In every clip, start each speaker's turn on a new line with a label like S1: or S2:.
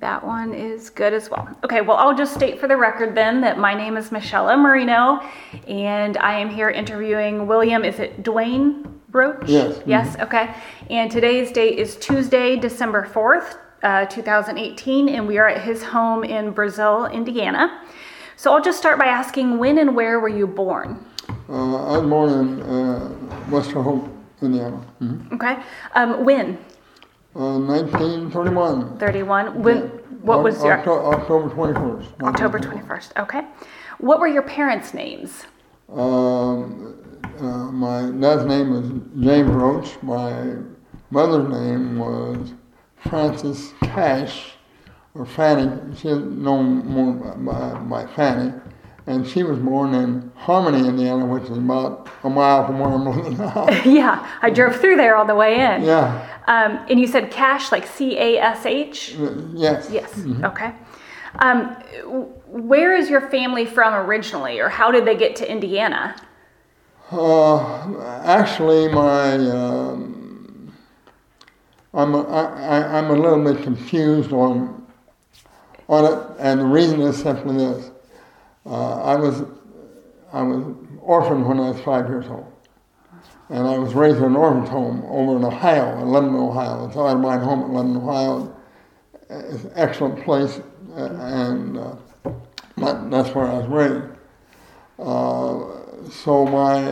S1: That one is good as well. Okay, well, I'll just state for the record then that my name is Michelle Marino, and I am here interviewing William. Is it Dwayne Broach?
S2: Yes.
S1: Yes, okay. And today's date is Tuesday, December 4th, uh, 2018, and we are at his home in Brazil, Indiana. So I'll just start by asking when and where were you born?
S2: Uh, I was born in uh, Western Hope, Indiana. Mhm.
S1: Okay. Um, when?
S2: Uh, 1931.
S1: 31. When? What was your
S2: Octo- October 21st.
S1: October 21st? Okay. What were your parents' names?
S2: Um, uh, my dad's name was James Roach. My mother's name was Frances Cash, or Fanny. She's known more by, by Fanny. And she was born in Harmony, Indiana, which is about a mile from where I'm living now.
S1: yeah, I drove through there on the way in.
S2: yeah,
S1: Um, and you said cash, like C A S H?
S2: uh, yes.
S1: Yes. Okay. Um, where is your family from originally, or how did they get to Indiana?
S2: Uh, actually, my um, I'm a, I, I- I'm a little bit confused on on it, and the reason is simply this: uh, I was I was orphaned when I was five years old, and I was raised in an orphanage home over in Ohio, in London, Ohio. It's Otterbein home in London, Ohio. It's an excellent place, uh, and uh, that's where I was raised. Uh, so my,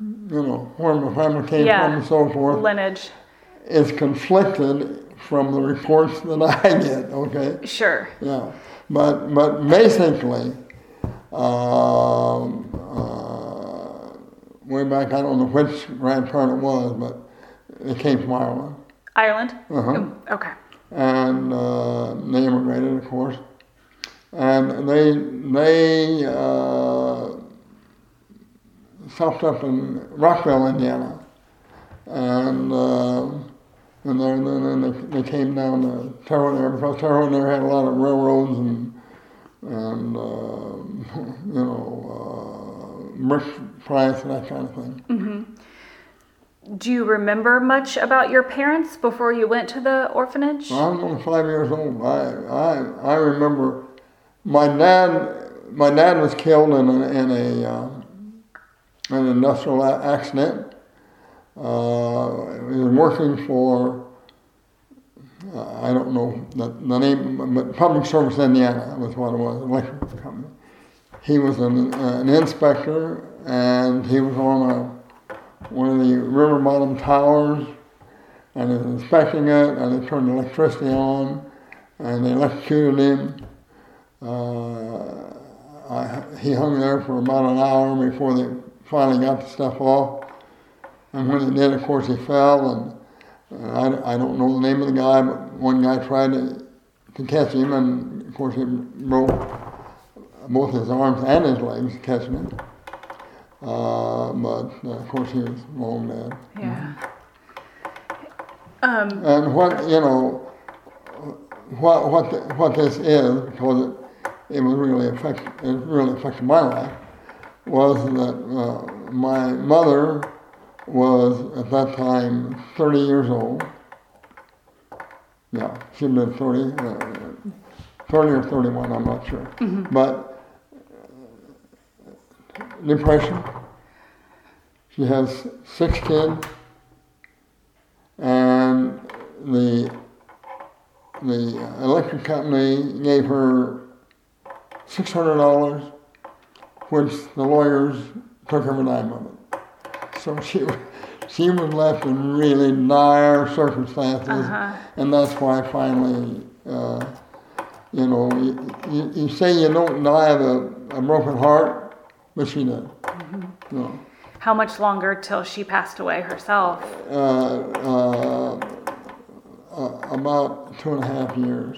S2: you know, where my family came
S1: Yeah.
S2: from and so forth
S1: Lineage.
S2: is conflicted from the reports that I get. Okay,
S1: Sure.
S2: yeah, but but basically, um, uh, way back I don't know which grandparent it was, but it came from Ireland,
S1: Ireland?
S2: Uh-huh.
S1: Mm, Okay.
S2: and uh, they immigrated, of course, and they they uh, stopped up in Rockville, Indiana, and and then then they, they came down to Terre Haute because Terre Haute had a lot of railroads and and uh, you know uh, brick price and that kind of thing.
S1: Do you remember much about your parents before you went to the orphanage?
S2: I was only five years old. I, I, I remember my dad. My dad was killed in a, in a uh, an industrial accident. Uh, he was working for uh, I don't know the, the name, but Public Service Indiana was what it was, electric company. He was an, an inspector, and he was on a one of the river bottom towers and he was inspecting it, and they turned electricity on, and they electrocuted him. Uh, I, he hung there for about an hour before they finally got the stuff off. And when they did, of course, he fell, and, and I, I don't know the name of the guy, but one guy tried to, to catch him, and of course, he broke both his arms and his legs catching him. Uh, but uh, of course, he was long dead.
S1: Yeah. Um,
S2: And what you know, what what the, what this is because it, it was really affect it really affected my life was that uh, my mother was at that time 30 years old. Yeah, she'd been 30, uh, 30 or 31, I'm not sure. But uh, depression. She has six kids and the the electric company gave her six hundred dollars, which the lawyers took every dime of it. So she she was left in really dire circumstances,
S1: Uh-huh.
S2: and that's why finally, uh, you know, you, you, you say you don't die of a, a broken heart, but she did. You know.
S1: how much longer till she passed away herself?
S2: uh, uh, uh, about two and a half years.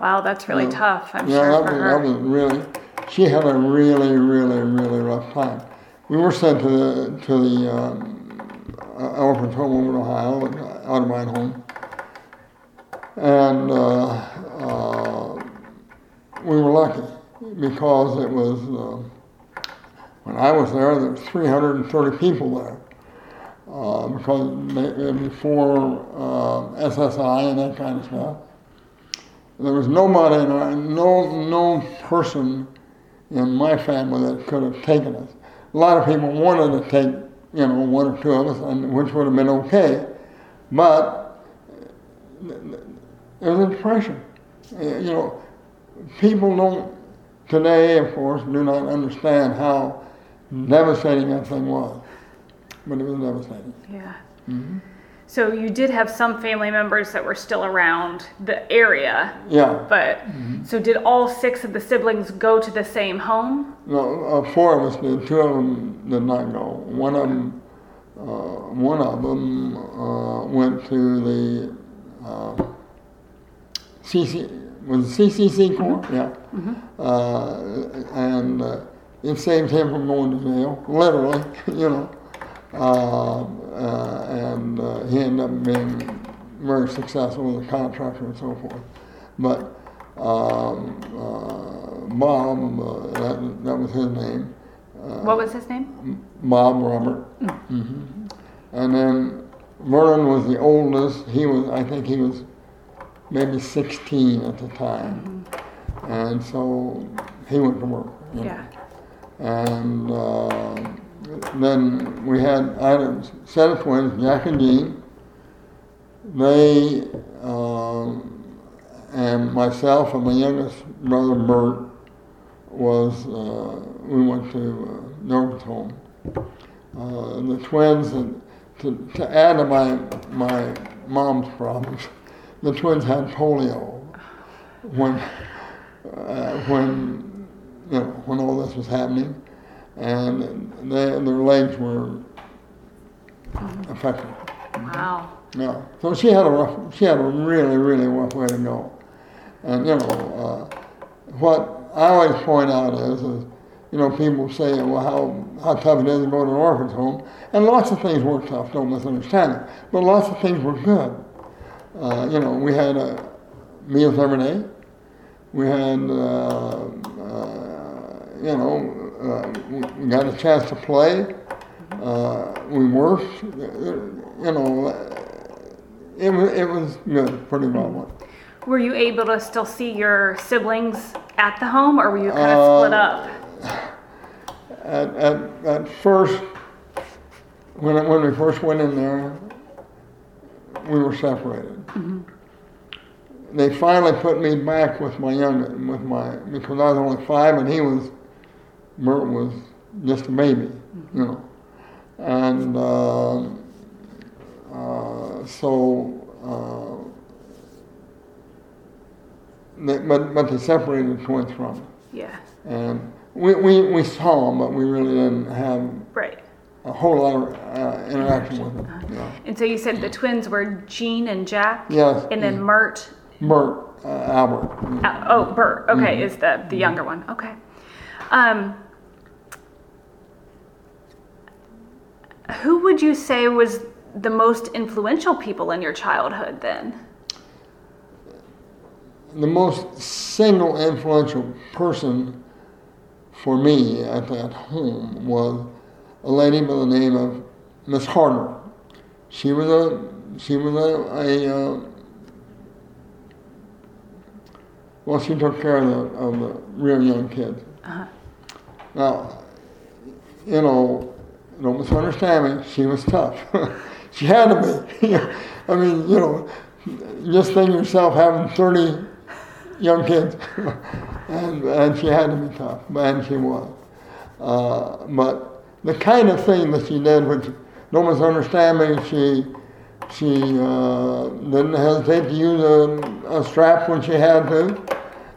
S1: Wow, that's really
S2: Yeah.
S1: tough. I'm
S2: yeah,
S1: sure
S2: that
S1: for
S2: was,
S1: her.
S2: that was really. She had a really, really, really rough time. We were sent to the to the uh, orphanage home over in Ohio, Otterbein home, and uh, uh, we were lucky because it was. Uh, when I was there, there was 330 people there, uh, because they, before uh, SSI and that kind of stuff. There was nobody, no, no person in my family that could have taken us. A lot of people wanted to take, you know, one or two of us, and, which would have been okay, but there was a depression. You know, people don't today, of course, do not understand how devastating that thing was, but it was devastating.
S1: Yeah. Mm-hmm. So you did have some family members that were still around the area.
S2: Yeah.
S1: But mm-hmm. so did all six of the siblings go to the same home?
S2: No, uh, four of us did. Two of them did not go. One of them, uh, one of them uh, went to the CC uh, was it CCC Corps, mm-hmm. yeah, mm-hmm. Uh, and uh, it saved him from going to jail, literally, you know. Uh, uh, and uh, he ended up being very successful as a contractor and so forth. But um, Bob, that, that was his name.
S1: what was his name?
S2: Bob Robert. Mm. Mm-hmm. And then Vernon was the oldest. He was, I think he was maybe 16 at the time. Mm-hmm. And so he went to work.
S1: You know. Yeah.
S2: And uh, then we had I had a set of twins, Jack and Jean. They um, and myself and my youngest brother Bert was uh, we went to uh, Norwood's home. Uh, the twins, and to, to add to my my mom's problems, the twins had polio when uh, when you know when all this was happening and they, their legs were affected.
S1: Wow.
S2: Yeah. So she had a rough, she had a really, really rough way to go. And you know, uh, what I always point out is, is, you know, people say, well, how, how tough it is to go to an orphan's home. And lots of things were tough, don't misunderstand it. But lots of things were good. Uh, you know, we had uh, meals every day. We had, uh, uh you know, got a chance to play. Uh, we worked. You know, it was it was good, pretty well.
S1: Were you able to still see your siblings at the home, or were you kind of uh, split up?
S2: At, at, at first, when, when we first went in there, we were separated. Mm-hmm. They finally put me back with my young, with my, because I was only five and he was Mert was just a baby, you know. And uh, uh, so, uh, they, but, but they separated the twins from
S1: us. Yeah.
S2: And we, we, we saw them, but we really didn't have
S1: right.
S2: a whole lot of uh, interaction with them. Uh-huh. Yeah.
S1: And so you said the twins were Jean and Jack?
S2: Yes.
S1: And then Mert?
S2: Bert, uh, Albert.
S1: Uh, oh, Bert. Okay, mm-hmm. is the, the younger one. Okay. Um, Who would you say was the most influential people in your childhood then?
S2: The most single influential person for me at that home was a lady by the name of Miss Harder. She was a she was a, a uh, well, she took care of the, of the real young kids. Uh-huh. Now, you know, don't misunderstand me, she was tough. she had to be. I mean, you know, just think yourself having 30 young kids, and, and she had to be tough, and she was. Uh, but the kind of thing that she did, which don't misunderstand me, she she uh, didn't hesitate to use a, a, strap when she had to,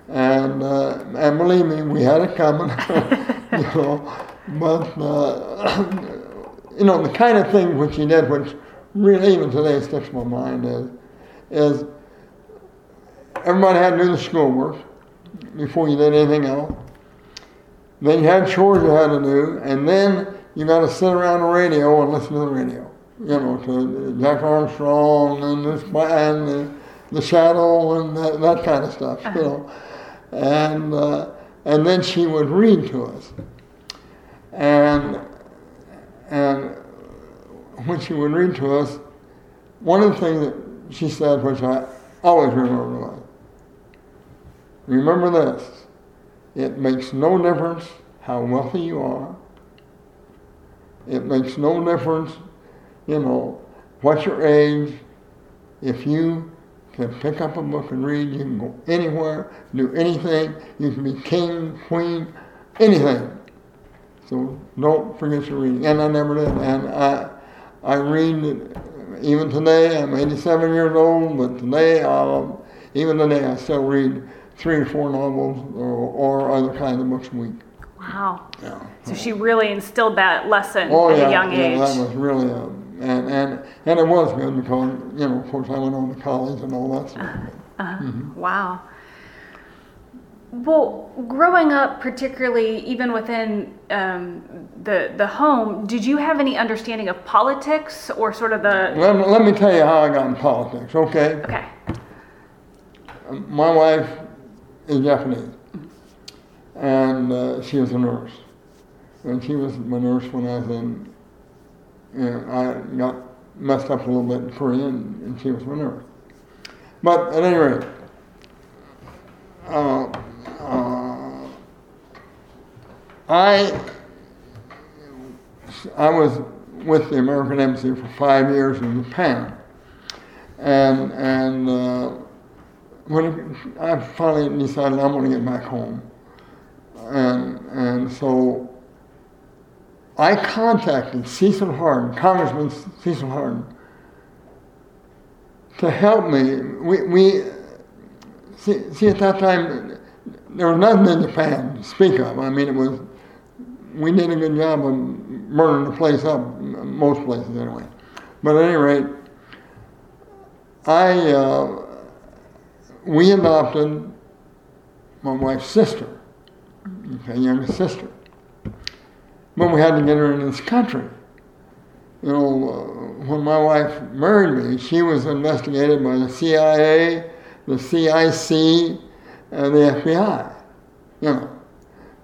S2: and uh, and believe me, we had it coming, you know. But, uh, you know, the kind of thing which he did, which really even today sticks in my mind, is, is everybody had to do the schoolwork before you did anything else. Then you had chores you had to do, and then you got to sit around the radio and listen to the radio. You know, to Jack Armstrong and this and the, the Shadow and that, that kind of stuff. You know, and uh, and then she would read to us and and when she would read to us, one of the things that she said, which I always remember, was, remember this, it makes no difference how wealthy you are. It makes no difference, you know, what your age. If you can pick up a book and read, you can go anywhere, do anything. You can be king, queen, anything. So don't forget your reading. And I never did. And I, I read, even today, I'm 87 years old, but today, um, even today, I still read three or four novels or, or other kinds of books a week.
S1: Wow.
S2: Yeah.
S1: So she really instilled that lesson
S2: Oh
S1: at
S2: yeah,
S1: a young
S2: yeah,
S1: age.
S2: that was really, uh, and and and it was good because you know, of course, I went on to college and all that stuff.
S1: Wow. Well, growing up, particularly even within um, the the home, did you have any understanding of politics or sort of the?
S2: Let, me- let me tell you how I got in politics. Okay,
S1: Okay.
S2: my wife is Japanese, and uh, she was a nurse, and she was my nurse when I was in. You know, I got messed up a little bit in Korea, and, and she was my nurse. But at any rate, uh, uh, I I was with the American Embassy for five years in Japan, and and uh, when I finally decided I'm going to get back home, and and so I contacted Cecil Harden, Congressman Cecil Harden, to help me. We, we see, see at that time there was nothing in Japan to speak of. I mean, it was we did a good job of burning the place up, most places anyway. But at any rate, I uh, we adopted my wife's sister, okay, younger sister. But we had to get her in this country. You know, uh, when my wife married me, she was investigated by the CIA, the CIC, and the FBI. You know,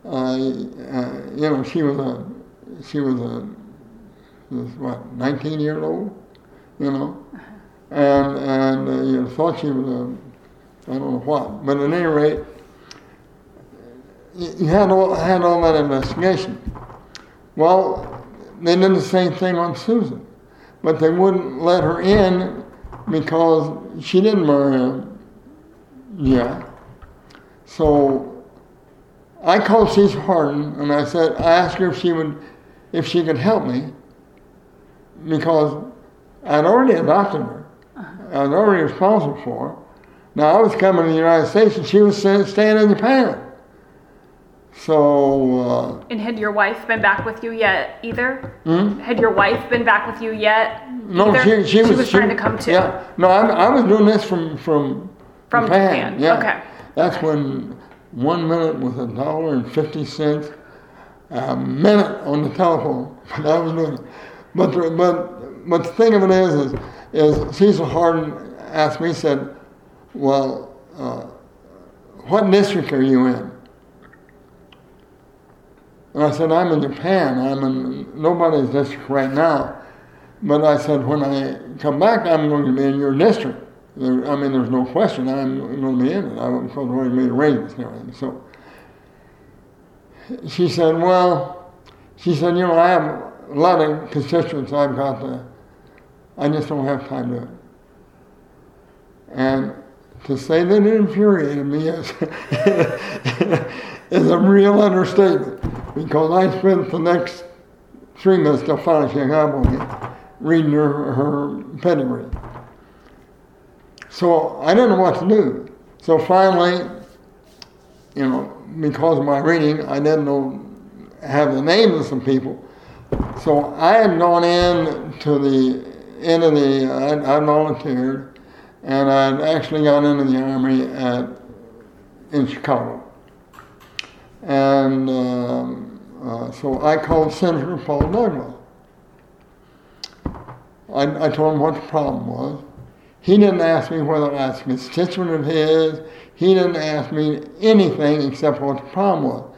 S2: uh, uh, you know, she was a, she was a, was what, 19 year old, you know, and and uh, you thought she was a, I don't know what, but at any rate, you you had all had all that investigation. Well, they did the same thing on Susan, but they wouldn't let her in because she didn't marry him yet. So I called Cecil Harden and I said, I asked her if she would, if she could help me because I'd already adopted her. I was already responsible for her. Now I was coming to the United States and she was staying in Japan. So, uh,
S1: And had your wife been back with you yet either?
S2: Hmm?
S1: Had your wife been back with you yet?
S2: no,
S1: either?
S2: she, she was
S1: trying to come too.
S2: Yeah, no, I, I was doing this from from
S1: From Japan,
S2: Yeah,
S1: okay.
S2: That's when one minute was a dollar and fifty cents a minute on the telephone. But I was doing. But the, but but the thing of it is, is is Cecil Harden asked me, said, "Well, uh, what district are you in?" And I said, I'm in Japan. I'm in nobody's district right now. But I said, when I come back, I'm going to be in your district. I mean, there's no question I'm going to be in it. I have already made arrangements and everything. So she said, well, she said, you know, I have a lot of constituents I've got to, I just don't have time to. And to say that it infuriated me is, is a real understatement because I spent the next three minutes she hung up on reading her, her pedigree. So I didn't know what to do. So finally, you know, because of my reading, I didn't know have the names of some people. So I had gone in to the end of the, I, I volunteered, and I'd actually got into the army at in Chicago. And um, uh, so I called Senator Paul Douglas. I, I told him what the problem was. He didn't ask me whether I was a constituent of his. He didn't ask me anything except what the problem was.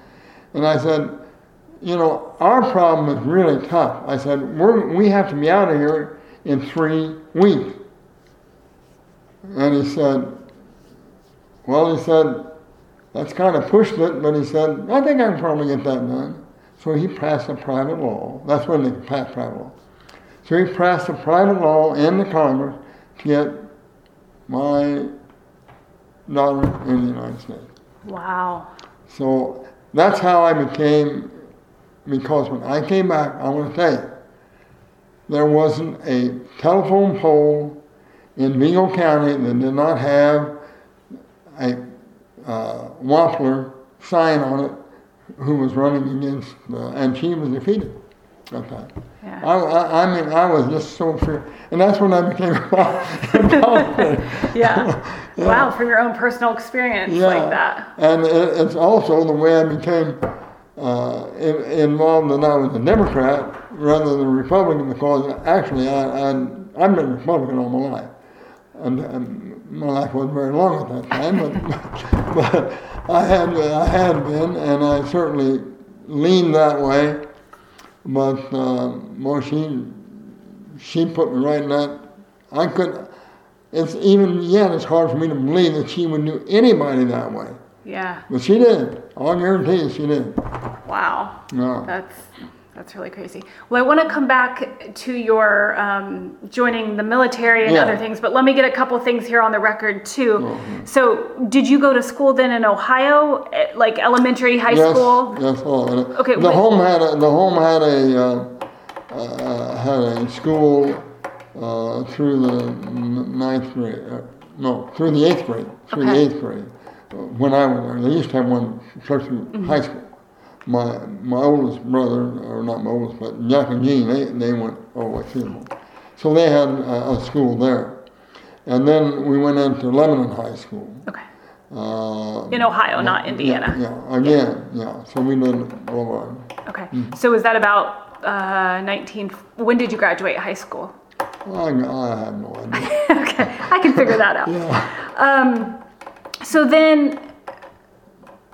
S2: And I said, you know, our problem is really tough. I said, we have to be out of here in three weeks. And he said, Well, he said, that's kind of pushed it, but he said, I think I can probably get that done. So he passed a private law. That's when they passed private law. So he passed a private law in the Congress get my daughter in the United States.
S1: Wow.
S2: So that's how I became, because when I came back, I want to say, there wasn't a telephone pole in Vigo County that did not have a uh, Wampler sign on it who was running against, and she was defeated at that.
S1: Yeah.
S2: I, I, I mean, I was just so fear, and that's when I became involved.
S1: Yeah. Wow, from your own personal experience like that.
S2: And it, it's also the way I became uh, in, involved that I was a Democrat rather than a Republican because actually I, I, I've been Republican all my life. And, and my life wasn't very long at that time, but, but I, had, I had been, and I certainly leaned that way. But uh, well, she, she put me right in that. I could, it's even yet, it's hard for me to believe that she would do anybody that way.
S1: Yeah.
S2: But she did. I'll guarantee you she did.
S1: Wow.
S2: No.
S1: That's that's really crazy. Well, I want to come back to your um, joining the military and
S2: Yeah.
S1: other things, but let me get a couple things here on the record too.
S2: Mhm.
S1: So, did you go to school then in Ohio, eh, like elementary, high
S2: yes,
S1: school?
S2: Yes. And
S1: Okay,
S2: The home had a, the home had a uh, uh, had a school uh, through the ninth grade. Uh, no, through the eighth grade. Through the eighth grade. Uh, When I was there, they used to have one close to
S1: Mm-hmm.
S2: high school. My my oldest brother, or not my oldest, but Jack and Jean, they they went the way through. So they had a, a school there, and then we went into Lebanon High School.
S1: Okay.
S2: Uh,
S1: In Ohio, not Indiana.
S2: Yeah, again, yeah. So we all over.
S1: Okay.
S2: Mm-hmm.
S1: So, was that about uh, 19? When did you graduate high school?
S2: I, I have no idea.
S1: okay, I can figure that out.
S2: Yeah.
S1: Um, so then,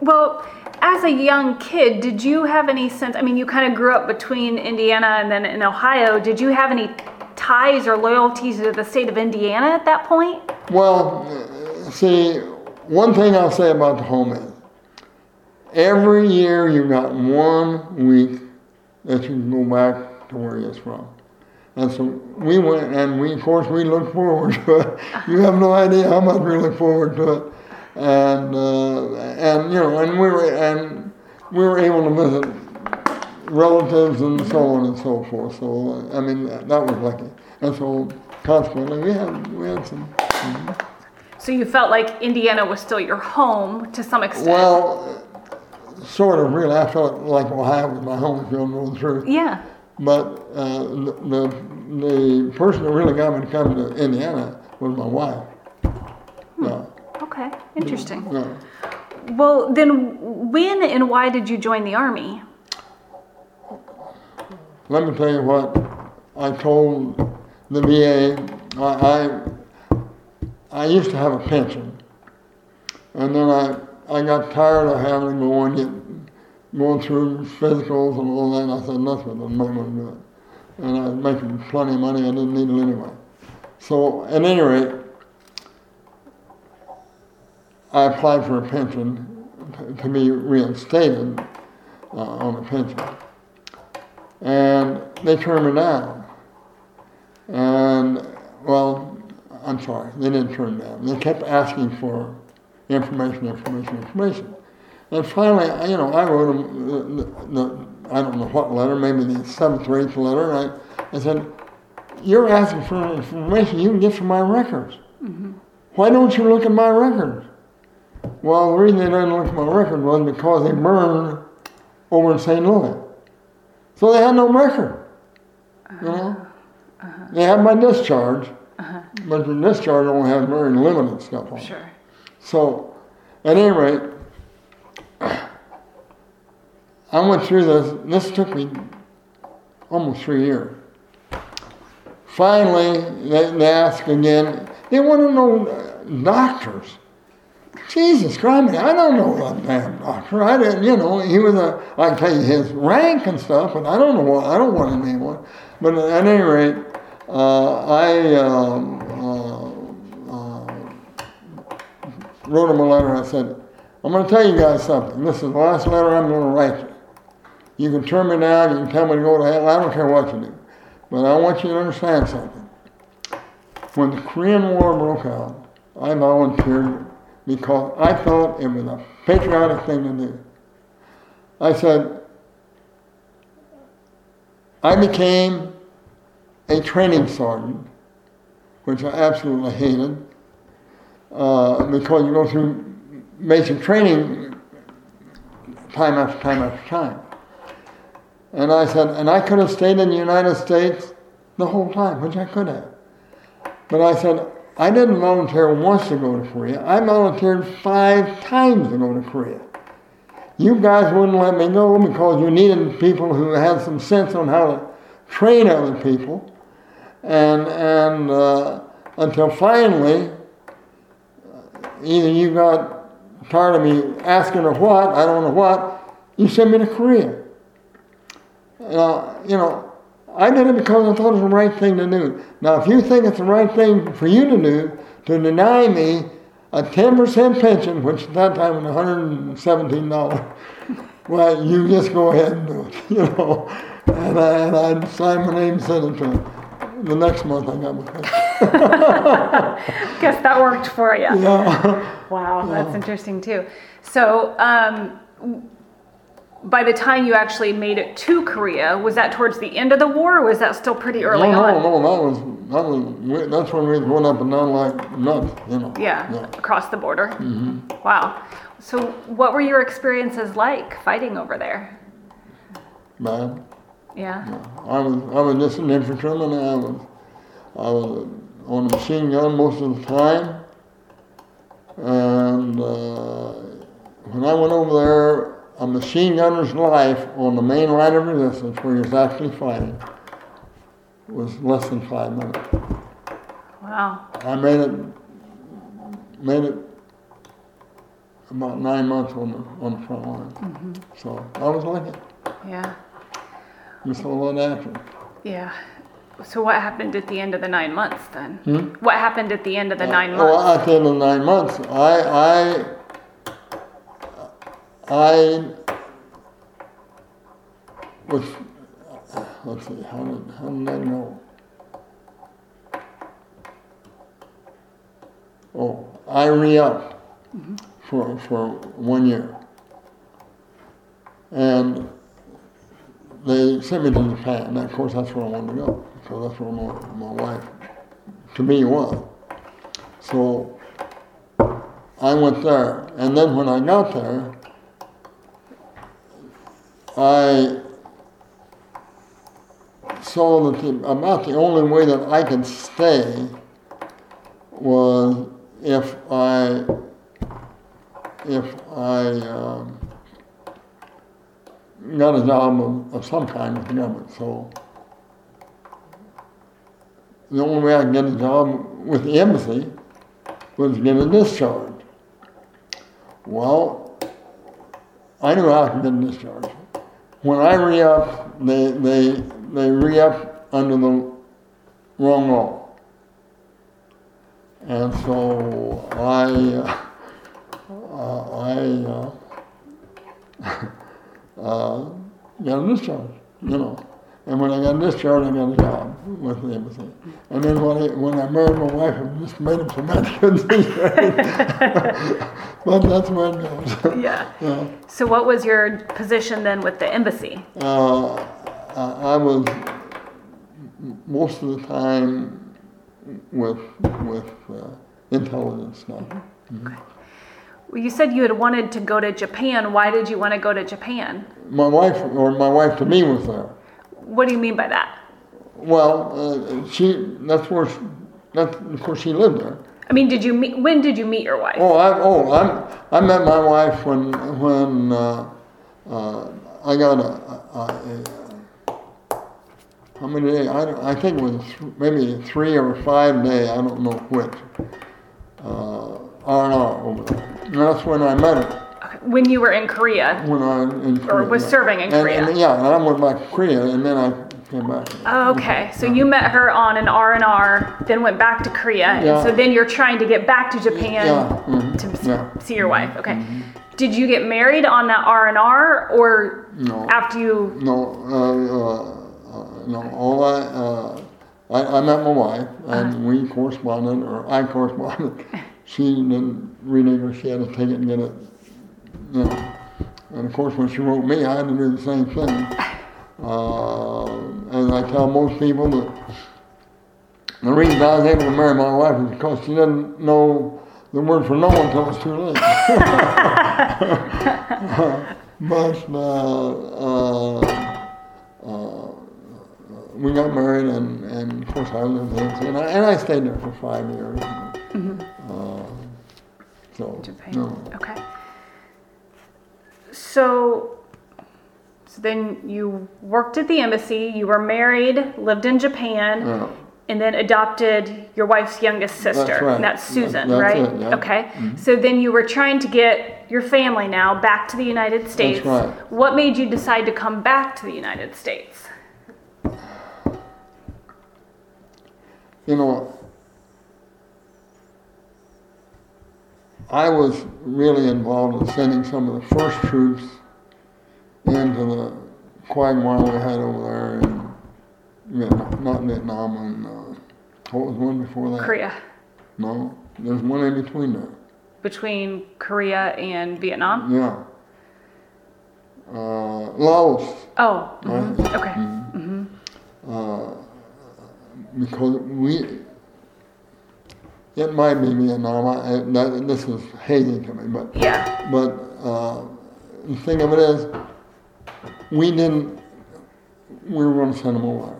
S1: well, as a young kid, did you have any sense? I mean, you kind of grew up between Indiana and then in Ohio. Did you have any ties or loyalties to the state of Indiana at that point?
S2: Well, see, one thing I'll say about the home is, every year you got one week that you can go back to where you're from. And so we went, and we, of course, we looked forward to it. You have no idea how much we look forward to it. And, uh, and you know, and we were, and we were able to visit relatives and so on and so forth. So, I mean, that was lucky. And so, consequently, we had, we had some.
S1: So you felt like Indiana was still your home to some extent.
S2: Well, sort of, really. I felt like Ohio was my home, if you know the truth.
S1: yeah.
S2: But uh, the, the, the person that really got me to come to Indiana was my wife. Yeah,
S1: Okay. Interesting.
S2: yeah.
S1: Well, then when and why did you join the army?
S2: Let me tell you what I told the VA. I, I, I used to have a pension. And then I, I got tired of having to go and get, going through physicals and all that. And I said, that's what I'm not going to do it. And I was making plenty of money. I didn't need it anyway. So at any rate, I applied for a pension to- to be reinstated uh, on a pension and they turned me down. And well, I'm sorry, they didn't turn me down. They kept asking for information, information, information. And finally, you know, I wrote them, the, the, I don't know what letter, maybe the seventh or eighth letter. And I, I said, "You're asking for information you can get from my records. Why don't you look at my records?" Well, the reason they didn't look at my record was because they burned over in St. Louis. So they had no record. You know? Uh-huh. Uh-huh. They had my discharge, uh-huh. but the discharge only had very limited stuff on it.
S1: Sure.
S2: So, at any rate, I went through this. This took me almost three years. Finally, they, they asked again. They want to know doctors. Jesus Christ, I don't know that damn doctor. I didn't, you know, he was a, I can tell you his rank and stuff, but I don't know what, I don't want to name one. But at any rate, uh, I um, uh, uh, wrote him a letter. I said, I'm going to tell you guys something. This is the last letter I'm going to write you. You can turn me down, you can tell me to go to hell, I don't care what you do. But I want you to understand something. When the Korean War broke out, I volunteered because I thought it was a patriotic thing to do. I said, I became a training sergeant, which I absolutely hated, uh, because you go through basic training time after time after time. And I said, and I could have stayed in the United States the whole time, which I could have. But I said, I didn't volunteer once to go to Korea. I volunteered five times to go to Korea. You guys wouldn't let me go because you needed people who had some sense on how to train other people. And, and uh, until finally, either you got tired of me asking or what, I don't know what, you sent me to Korea. Uh, you know, I did it because I thought it was the right thing to do. Now, if you think it's the right thing for you to do, to deny me a 10% pension, which at that time was $117, well, you just go ahead and do it, you know. And I, and I signed my name and sent it to him. The next month I got my pension.
S1: Guess that worked for you.
S2: Yeah.
S1: Wow, that's interesting too. So, um, by the time you actually made it to Korea, was that towards the end of the war, or was that still pretty early
S2: no,
S1: on?
S2: no, no, that was, that was, that's when we was going up and down like nuts, you know.
S1: Yeah, yeah. across the border. Mm-hmm. Wow. So, what were your experiences like fighting over there?
S2: Bad.
S1: Yeah.
S2: I was, I was just an infantryman. I was, I was on a machine gun most of the time. And uh, when I went over there, a machine gunner's life on the main line of resistance, where he was actually fighting, was less than five minutes.
S1: Wow.
S2: I made it, made it about nine months on the, on the front line. So I was lucky.
S1: Yeah.
S2: Saw a lot of action.
S1: Yeah. So, what happened at the end of the nine months then?
S2: Hmm?
S1: What happened at the end of the nine
S2: Well,
S1: months?
S2: at the end of nine months, I, I, I was, uh, let's see, how did, how did I know? Oh, I re-upped for, for one year. And they sent me to Japan, and of course that's where I wanted to go, because that's where my, my wife, to me, was. So I went there, and then when I got there, I saw that the, about the only way that I could stay was if I if I um, got a job of, of some kind with the government. So the only way I could get a job with the embassy was to get a discharge. Well, I knew I could get a discharge. When I re-upped, they, they, they re-upped under the wrong law. And so I, uh, I uh, uh, got a discharge, you know. And when I got discharged, I got a job with the embassy. And then when I, when I married my wife, I just made up some couldn't But that's where it goes.
S1: Yeah.
S2: yeah.
S1: So, what was your position then with the embassy?
S2: Uh, I I was most of the time with with uh, intelligence stuff.
S1: Well, you said you had wanted to go to Japan. Why did you want to go to Japan?
S2: My wife, or my wife to me, was there.
S1: What do you mean by that?
S2: Well, uh, she that's where she, that of course she lived there.
S1: I mean, did you meet? When did you meet your wife?
S2: Oh, I oh I'm, I met my wife when when uh, uh, I got a, a, a, how many days? I, I think it was th- maybe three or five day. I don't know which. Uh, R and R over there. And that's when I met her.
S1: When you were in Korea.
S2: When I in Korea,
S1: was serving in
S2: And-
S1: Korea.
S2: And, yeah, and I went back to Korea, and then I came back.
S1: Okay, so you met her on an R and R, then went back to Korea, and so then you're trying to get back to Japan
S2: Yeah, mhm,
S1: to
S2: yeah.
S1: see your wife. Okay, did you get married on that R and R, or
S2: No.
S1: after you?
S2: No, uh, uh, uh, no. All I, uh, I, I met my wife, and we corresponded, or I corresponded. She didn't renegotiate to take it and get it, you know. And of course, when she wrote me, I had to do the same thing. Uh, and I tell most people that the reason I was able to marry my wife is because she didn't know the word for no one until it was too late. but uh, uh, uh, we got married, and, and of course I lived there, and I, and I stayed there for five years. Uh, so,
S1: Japan.
S2: no.
S1: Okay. So, so then you worked at the embassy. You were married, lived in Japan.
S2: Yeah.
S1: And then adopted your wife's youngest sister.
S2: That's, right.
S1: And that's Susan,
S2: That's
S1: right?
S2: it, yeah.
S1: Okay. Mm-hmm. So then you were trying to get your family now back to the United States.
S2: right.
S1: What made you decide to come back to the United States?
S2: You know, I was really involved in sending some of the first troops into the quagmire we had over there in Vietnam, not Vietnam, and uh, what was one before that?
S1: Korea.
S2: No, there's one in between there.
S1: Between Korea and Vietnam?
S2: Yeah. Uh, Laos.
S1: Oh,
S2: Right.
S1: mhm, okay.
S2: Mm-hmm. Uh, because we, it might be Vietnam. I, that, this is hazy to me, but
S1: Yeah.
S2: but uh, the thing of it is, we didn't. We were going to send them over,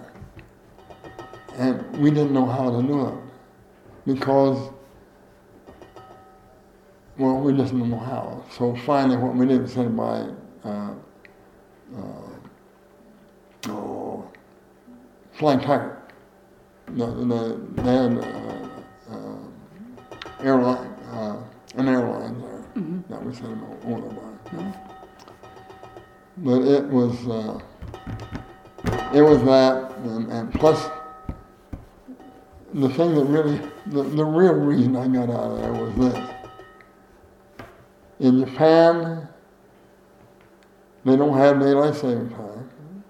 S2: and we didn't know how to do it because. Well, we just didn't know how. So finally, what we did was send it by. Uh, uh, oh, Flying Tiger. The, the, they had uh, airline, uh, an airline there that was them over by. But it was, uh, it was that, and, and plus, the thing that really, the, the real reason I got out of there was this. In Japan, they don't have daylight saving time.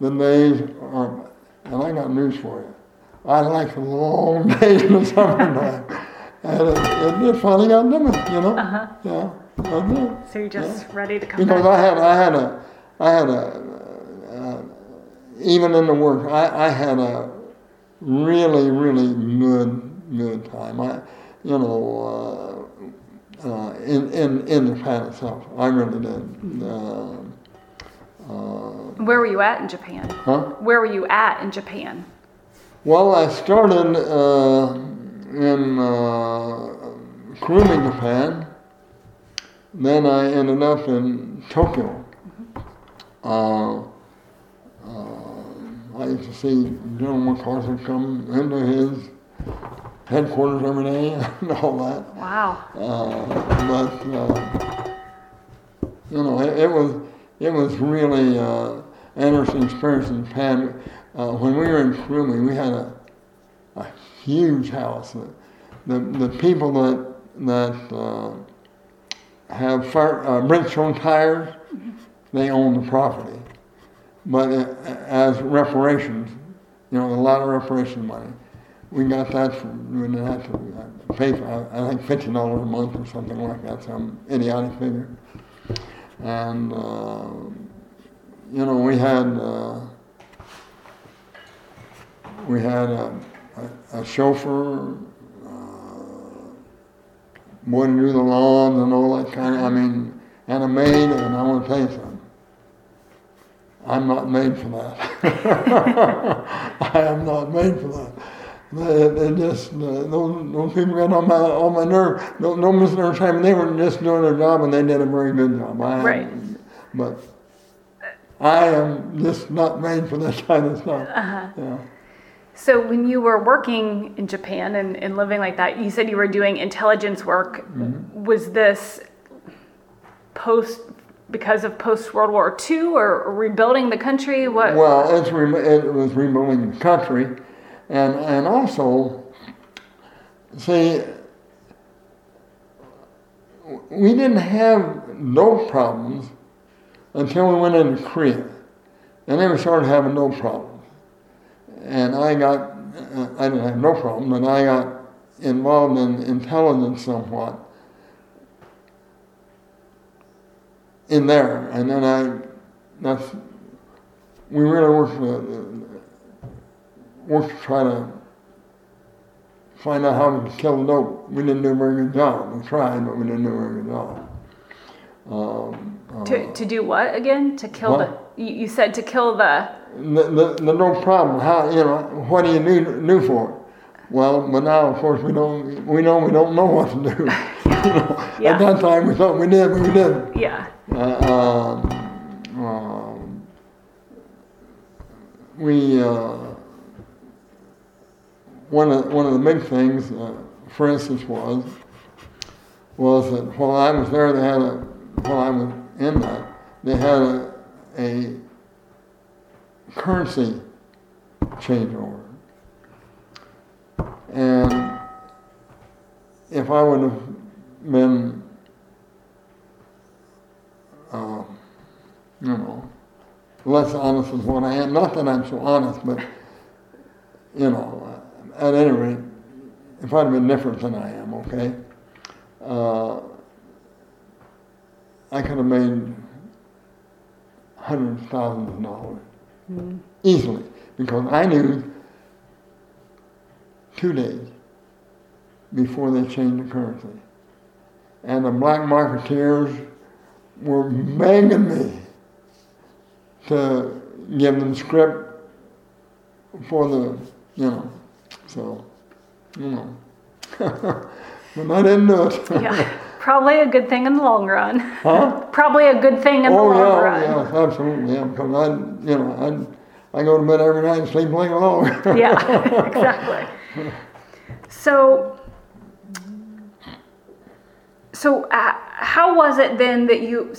S2: The days are, and I got news for you. I like the long days in the summertime. And it, it, it finally got limit, you know?
S1: Uh-huh.
S2: Yeah.
S1: So you're just ready to come
S2: Because
S1: back?
S2: I had, I had a, I had a, uh, even in the work, I, I had a really, really good, good time. I, you know, uh, uh, in, in, in Japan itself, I really did. Uh, uh,
S1: Where were you at in Japan?
S2: huh?
S1: Where were you at in Japan?
S2: Well, I started uh, in uh, Kurume, Japan. Then I ended up in Tokyo. Uh, uh, I used to see General MacArthur come into his headquarters every day and all that.
S1: Wow.
S2: Uh, but uh, you know, it, it was it was really uh, an interesting experience in Japan. Uh, when we were in Kurume, we had a, a huge house. The, the people that that uh, have fire, uh, tires, they own the property. But uh, as reparations, you know, a lot of reparation money. We got that from, we didn't to uh, pay, for, I think fifty dollars a month or something like that, some idiotic figure. And, uh, you know, we had, uh, we had a, a, chauffeur, uh, boy to do the lawns and all that kind of, I mean, and a maid, and I want to tell you something. I'm not made for that. I am not made for that. They, they just, uh, those, those people got on my, on my nerve. No, no misunderstanding. They were just doing their job and they did a very good job. I,
S1: Right.
S2: But I am just not made for that kind of stuff.
S1: Uh-huh.
S2: Yeah.
S1: So when you were working in Japan and, and living like that, you said you were doing intelligence work.
S2: Mm-hmm.
S1: Was this post because of post World War II or rebuilding the country? What?
S2: Well, it's re- it was rebuilding the country, and and also, see, we didn't have no problems until we went into Korea, and then we started having no problems, and I got uh, I didn't have no problem, and I got involved in intelligence somewhat in there, and then I that's we really worked to, worked to try to find out how to kill the dope. We didn't do a very good job. We tried, but we didn't do a very good job. Um, uh,
S1: to, to do what again? To kill
S2: What?
S1: the. You, you said to kill the.
S2: The, the, the dope problem. How you know what do you do for it? Well, but now of course we don't. We know we don't know what to do. you know,
S1: Yeah.
S2: At that time we thought we did, but we didn't.
S1: Yeah.
S2: Uh, um, um, we uh, one of one of the big things, uh, for instance, was was that while I was there, they had a while I was in that they had a, a currency changeover, and if I would have been uh, you know, less honest is what I am. Not that I'm so honest, but, you know, at any rate, if I'd been different than I am, okay, uh, I could have made hundreds of thousands of dollars easily because I knew two days before they changed the currency. And the black marketeers were begging me to give them scrip for the, you know, so, you know. but I didn't do it.
S1: Yeah. Probably a good thing in the long run.
S2: Huh?
S1: Probably a good thing in the
S2: Oh,
S1: long
S2: yeah,
S1: run.
S2: yes, absolutely, yeah, because I, you know, I, I go to bed every night and sleep like a log.
S1: yeah, exactly. So, so uh, how was it then that you,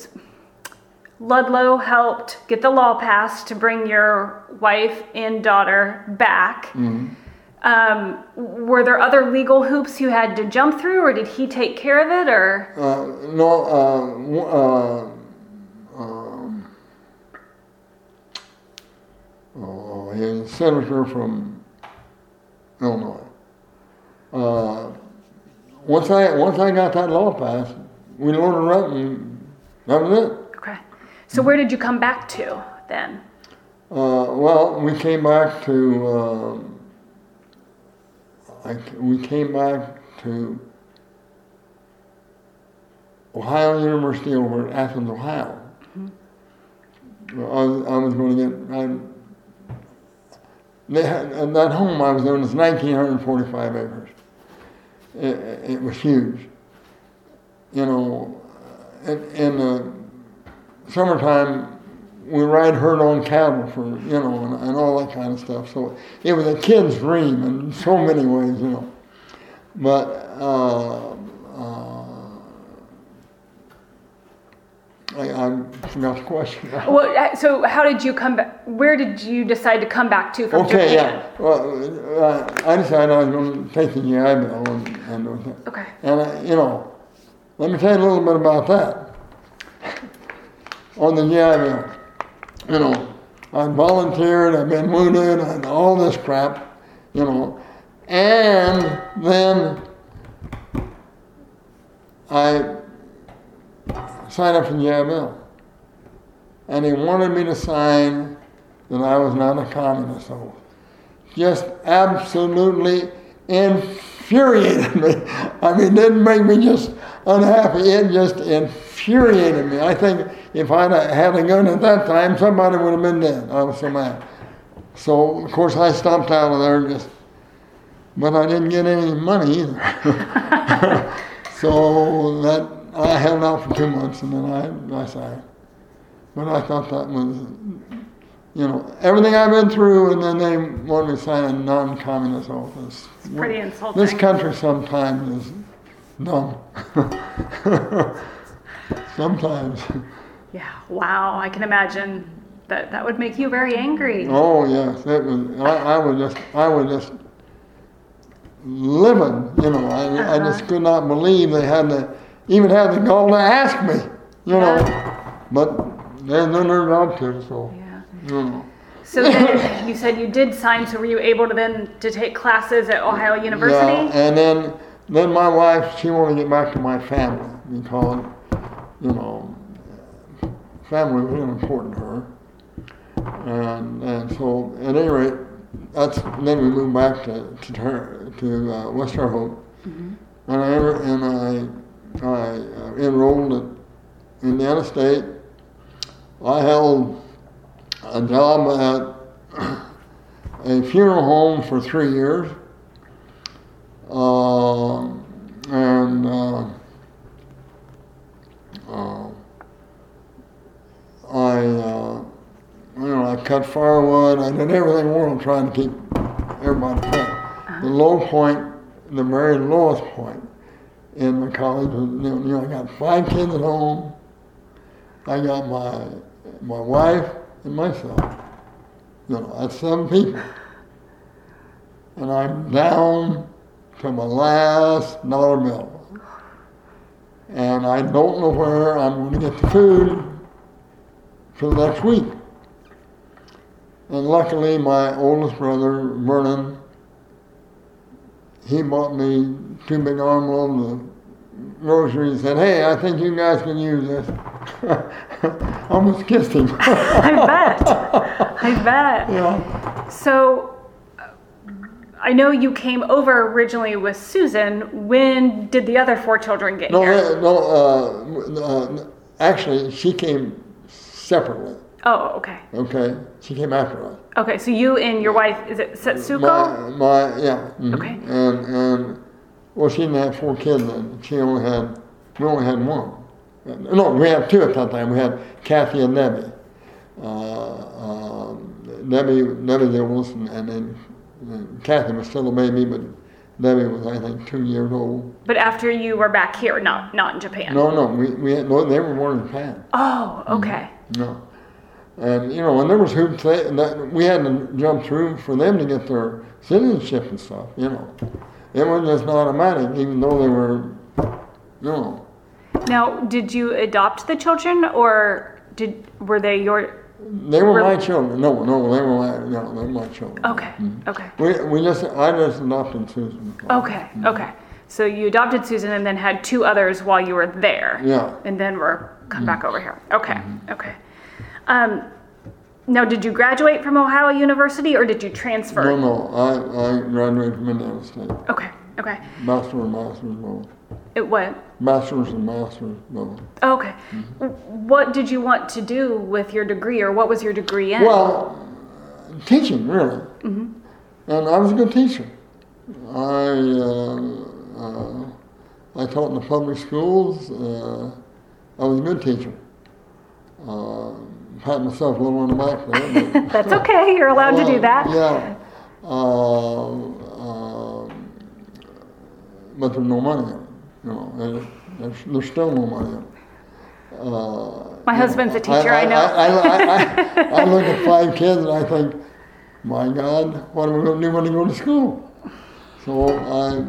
S1: Ludlow helped get the law passed to bring your wife and daughter back?
S2: Mhm.
S1: Um, were there other legal hoops you had to jump through, or did he take care of it, or?
S2: Uh, no, uh, uh, um, oh, he a senator from Illinois. Uh, once I once I got that law passed, we loaded up and that was it.
S1: Okay. So where did you come back to then?
S2: Uh, well, we came back to um, I, we came back to Ohio University over at Athens, Ohio. Mm-hmm. I was, I was going to get. I, they had, and that home I was in was 1,945 acres. It, it was huge. You know, in, in the summertime, we ride herd on cattle for, you know, and, and all that kind of stuff. So it was a kid's dream in so many ways, you know. But uh, uh, I, I forgot the question.
S1: Well, uh, so how did you come back? Where did you decide to come back to from
S2: Okay,
S1: Japan?
S2: yeah. Well, uh, I decided I was going to take the GI Bill and, and.
S1: Okay.
S2: And, uh, you know, let me tell you a little bit about that. On the GI Bill, you know, I volunteered, I've been wounded, and all this crap, you know. And then I signed up for the GI And he wanted me to sign that I was not a communist oath. Just absolutely infuriated me. I mean, didn't make me just unhappy, it just infuriated me. I think if I'd had a gun at that time, somebody would have been dead. I was so mad. So, of course, I stomped out of there just, but I didn't get any money either. so that I held out for two months and then I, I signed. But I thought that was you know, everything I've been through, and then they want me to sign a non-communist oath. It's
S1: Pretty insulting.
S2: This country sometimes is dumb. sometimes.
S1: Yeah. Wow. I can imagine that that would make you very angry.
S2: Oh yes, it was. I, I was just, I was just living. You know, I, I just
S1: Uh-huh.
S2: could not believe they had to even had the gall to ask me. You know, but then they're job too. So
S1: Yeah.
S2: Know.
S1: So then you said you did sign. So were you able to then to take classes at Ohio University?
S2: Yeah, and then then my wife, she wanted to get back to my family because, you know, family was really important to her. And and so at any rate, that's then we moved back to to to uh, West Terre Haute, and I and I I uh, enrolled at Indiana State. I held a job at a funeral home for three years. Um, and uh, uh, I, uh, you know, I cut firewood. I did everything in the world trying to keep everybody fed. The low point, the very lowest point in my college was, you know, I got five kids at home. I got my my wife and myself. You know, that's seven people. And I'm down to my last dollar bill. And I don't know where I'm going to get the food for the next week. And luckily, my oldest brother, Vernon, he bought me two big armloads of groceries and said, Hey, I think you guys can use this. I almost kissed him.
S1: I bet. I bet.
S2: yeah.
S1: So uh, I know you came over originally with Susan. When did the other four children get
S2: No,
S1: here?
S2: no. Uh, uh, actually, she came separately.
S1: Oh, okay.
S2: Okay, she came after us.
S1: Okay, so you and your wife, is it Setsuko?
S2: My, my, yeah. mhm.
S1: Okay.
S2: And and well, she didn't have four kids then. She only had, we only had one. Uh, No, we had two at that time. We had Kathy and Debbie. Uh, um, Debbie, Debbie the oldest, and, and then uh, Kathy was still a baby, but Debbie was, I think, two years old.
S1: But after you were back here, not not in Japan.
S2: No, no, we, we had, no, they were born in Japan.
S1: Oh, okay.
S2: No. And, you know, and there was hoops they, that we had to jump through for them to get their citizenship and stuff, you know. It was just automatic, even though they were, you know.
S1: Now, did you adopt the children, or did were they your?
S2: They were my children. No, no, they were my, no, they were my children.
S1: Okay, mm-hmm. okay,
S2: We, we just, I just adopted Susan.
S1: okay, mm-hmm. okay. So you adopted Susan, and then had two others while you were there.
S2: Yeah.
S1: And then we're come back over here. Mm-hmm. Okay, okay. Um, now, did you graduate from Ohio University, or did you transfer?
S2: No, no, I, I graduated from Indiana State.
S1: Okay, okay.
S2: Bachelor and master's both.
S1: It what?
S2: Bachelor's and master's both.
S1: Okay. What did you want to do with your degree, or what was your degree in?
S2: Well, teaching really, and I was a good teacher. I uh, uh, I taught in the public schools. Uh, I was a good teacher. Uh, pat myself a little on the back there. But,
S1: That's okay. You're allowed to do that.
S2: Yeah. Uh, um, but there's no money You know, there's, there's still no money. Uh,
S1: My
S2: you know,
S1: husband's a teacher, I know.
S2: I, I, I, I look at five kids and I think, my God, what am I going to do when I go to school? So I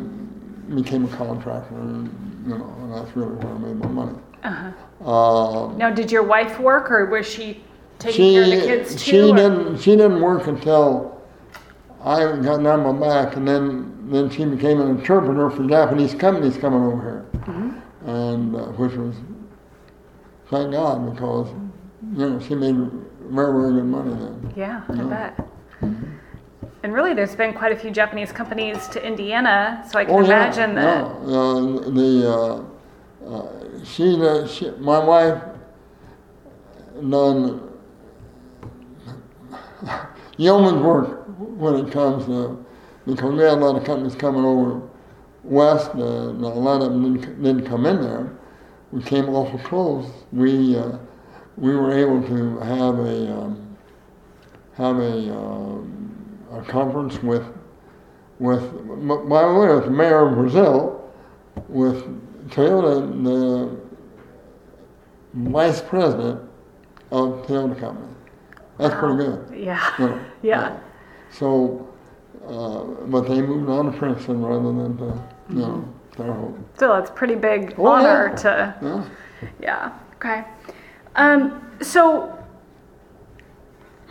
S2: became a contractor, and, you know, and that's really where I made my money. Uh huh.
S1: Now, did your wife work, or was she taking
S2: she
S1: care of the kids too?
S2: she
S1: or-
S2: didn't she didn't work until I got down my back, and then then she became an interpreter for Japanese companies coming over here,
S1: Mm-hmm.
S2: and uh, which was thank God because you know she made very very good money then.
S1: Yeah, I
S2: Yeah.
S1: bet. And really, there's been quite a few Japanese companies to Indiana, so I can
S2: Oh
S1: imagine
S2: yeah,
S1: that.
S2: yeah. Uh, the uh, uh, she, uh, she my wife done yeoman's work when it comes to because we had a lot of companies coming over west. Uh, and a lot of them didn't, didn't come in there. We came awful close. We uh, we were able to have a um, have a, um, a conference with, with, by the way, with the mayor of Brazil, with Toyota, the vice president of Toyota Company. That's pretty good.
S1: Yeah.
S2: you know.
S1: Yeah.
S2: So, uh, but they moved on to Princeton rather than to, you know, Terre Haute.
S1: So that's pretty big
S2: Oh,
S1: honor
S2: yeah.
S1: to.
S2: Yeah.
S1: Yeah. Okay. Um, so,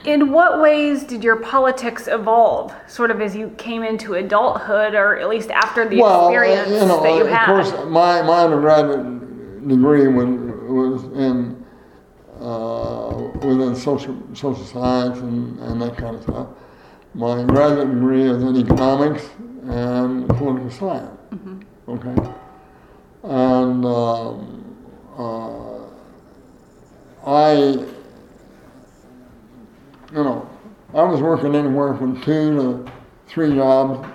S1: in what ways did your politics evolve, sort of as you came into adulthood, or at least after the
S2: well,
S1: experience
S2: you know,
S1: that you
S2: of
S1: had?
S2: course, my, my undergraduate degree was, was in uh, within social social science and, and that kind of stuff. My graduate degree is in economics and political science.
S1: Mm-hmm.
S2: Okay, and um, uh, I, you know, I was working anywhere from two to three jobs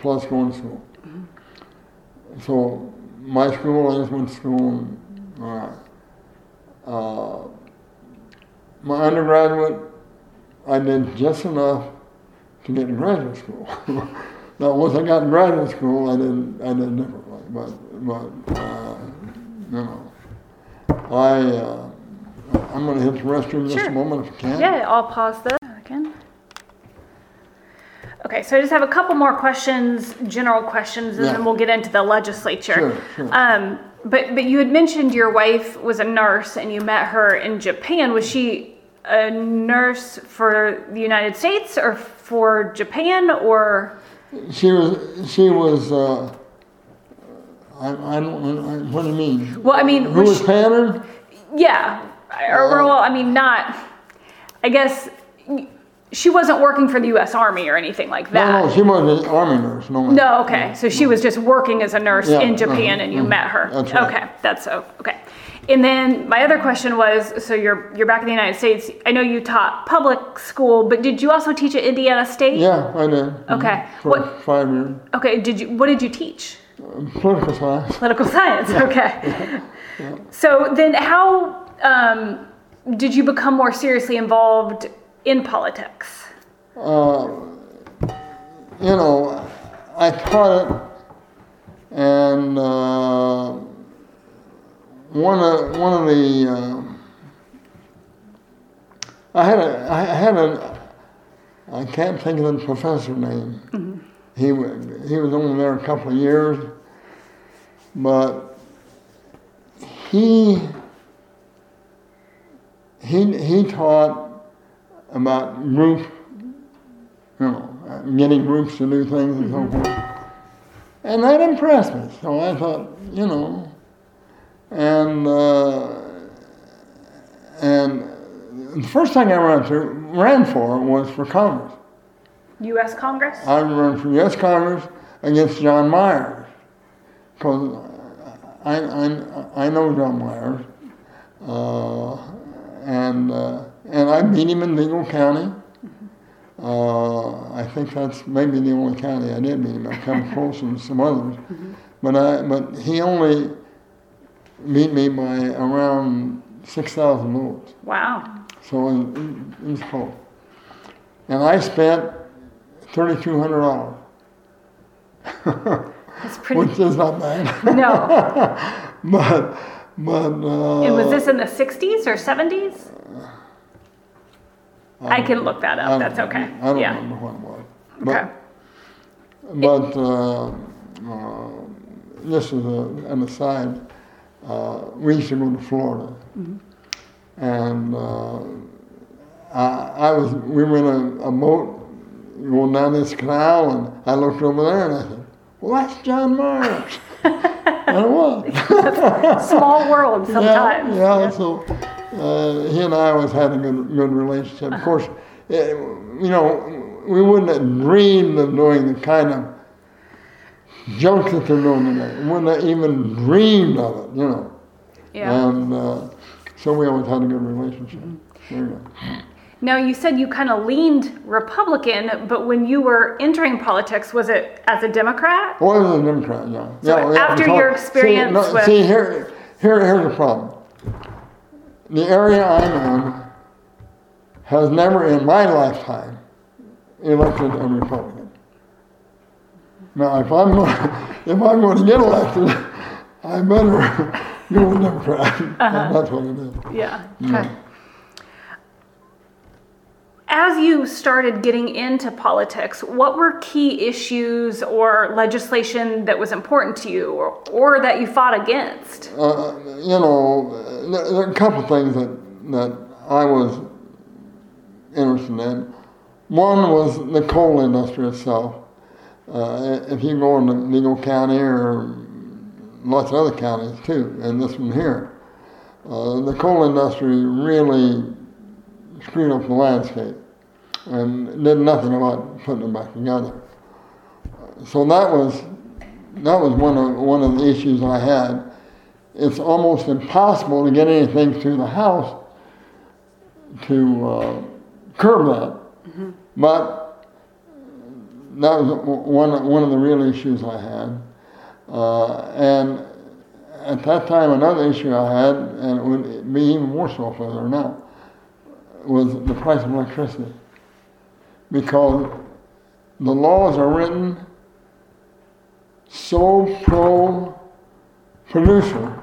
S2: plus going to school. So my school, I just went to school and, all right. Uh, my undergraduate, I did just enough to get to graduate school. now, once I got to graduate school, I did, I did differently. But, but uh, you know, I, uh, I'm going to hit the restroom just a moment if I can.
S1: Yeah, I'll pause this again. Okay, so I just have a couple more questions, general questions, and
S2: Yeah.
S1: then we'll get into the legislature.
S2: Sure, sure.
S1: Um, but but you had mentioned your wife was a nurse and you met her in Japan. Was she a nurse for the United States or for Japan or?
S2: She was, she was, uh, I, I don't, I, what do you mean?
S1: Well, I mean,
S2: Who
S1: was she-? Yeah, or, or, well, I mean, not. I guess she wasn't working for the U.S. Army or anything like that.
S2: No, no, she was an army nurse. No,
S1: No, okay. So she was just working as a nurse
S2: Yeah,
S1: in Japan
S2: uh-huh,
S1: and you
S2: uh-huh.
S1: met her.
S2: That's right.
S1: Okay, that's so okay. And then my other question was so you're you're back in the United States. I know you taught public school, but did you also teach at Indiana State?
S2: Yeah, I did.
S1: Okay.
S2: For
S1: What-
S2: five years.
S1: Okay, did you what did you teach?
S2: Political science.
S1: Political science. Okay. Yeah. So then how um, did you become more seriously involved in politics?
S2: Uh, you know, I taught it, and uh, one of one of the um I had a I had a I can't think of the professor name. He wa- he was only there a couple of years, but he he he taught about group you know, getting groups to do things and so forth. And that impressed me. So I thought, you know, and uh, and the first thing I ran to ran for was for Congress.
S1: U.S. Congress?
S2: I ran for U.S. Congress against John Myers because I, I, I know John Myers, uh, and uh, and I beat him in Dingle County. Uh, I think that's maybe the only county I did beat him. I come close in some others, but I but he only beat me by around six thousand votes.
S1: Wow.
S2: So it, it was close. And I spent thirty-two hundred dollars,
S1: That's pretty.
S2: which is not bad.
S1: No.
S2: but but uh,
S1: And was this in the 60s or 70s? I can look that up. That's okay.
S2: I don't
S1: Yeah.
S2: remember what it was. But,
S1: Okay.
S2: But uh, uh, this is a, an aside. Uh, we used to go to Florida,
S1: Mm-hmm.
S2: and uh, I, I was. We were in a, boat going down this canal, and I looked over there and I said, "Well, that's John Myers." and it was.
S1: Small world sometimes.
S2: Yeah, yeah, so uh, he and I always had a good, good relationship. Of course, eh, you know, we wouldn't have dreamed of doing the kind of junk that they're doing today. We wouldn't even dreamed of it, you know.
S1: Yeah.
S2: And uh, so we always had a good relationship. Go.
S1: Now, you said you kind of leaned Republican, but when you were entering politics, was it as a Democrat?
S2: Well, I was a Democrat, yeah.
S1: So
S2: yeah,
S1: after your experience
S2: see, no,
S1: with-
S2: see here, here, here's the problem. The area I'm in has never in my lifetime elected a Republican. Now, if I'm going, if I'm going to get elected, I better go with Democrat. And that's what it is.
S1: Yeah. Okay. As you started getting into politics, what were key issues or legislation that was important to you or, or that you fought against?
S2: Uh, you know, there, there are a couple things that, that I was interested in. One was the coal industry itself. Uh, if you go into Vigo County or lots of other counties too, and this one here, uh, the coal industry really screwed up the landscape and did nothing about putting it back together. So that was that was one of one of the issues I had. It's almost impossible to get anything through the House to uh, curb that, mm-hmm. but that was one one of the real issues I had. Uh, and at that time, another issue I had, and it would be even more so further now, was the price of electricity because the laws are written so pro producer,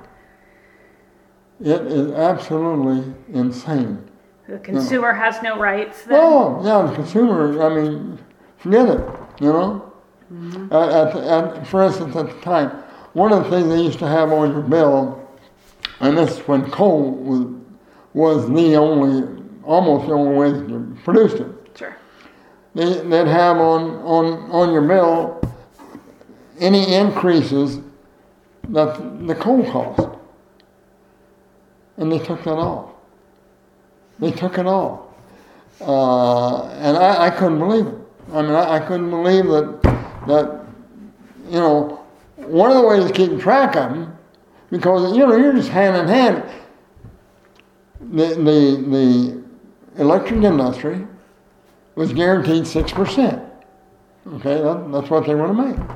S2: it is absolutely insane.
S1: The consumer know? has no rights. Then?
S2: Oh, yeah, the consumer, I mean, forget it, you know? Mm-hmm. At, at, at, for instance, at the time, one of the things they used to have on your bill, and this is when coal was, was the only, almost the only way that you produced it they, would have on, on, on your bill any increases that the coal cost. And they took that off. They took it off. Uh, and I, I couldn't believe it. I mean, I, I couldn't believe that, that, you know, one of the ways of keeping track of them, because, you know, you're just hand in hand. The, the, the electric industry was guaranteed 6%. Okay, that, that's what they want to make.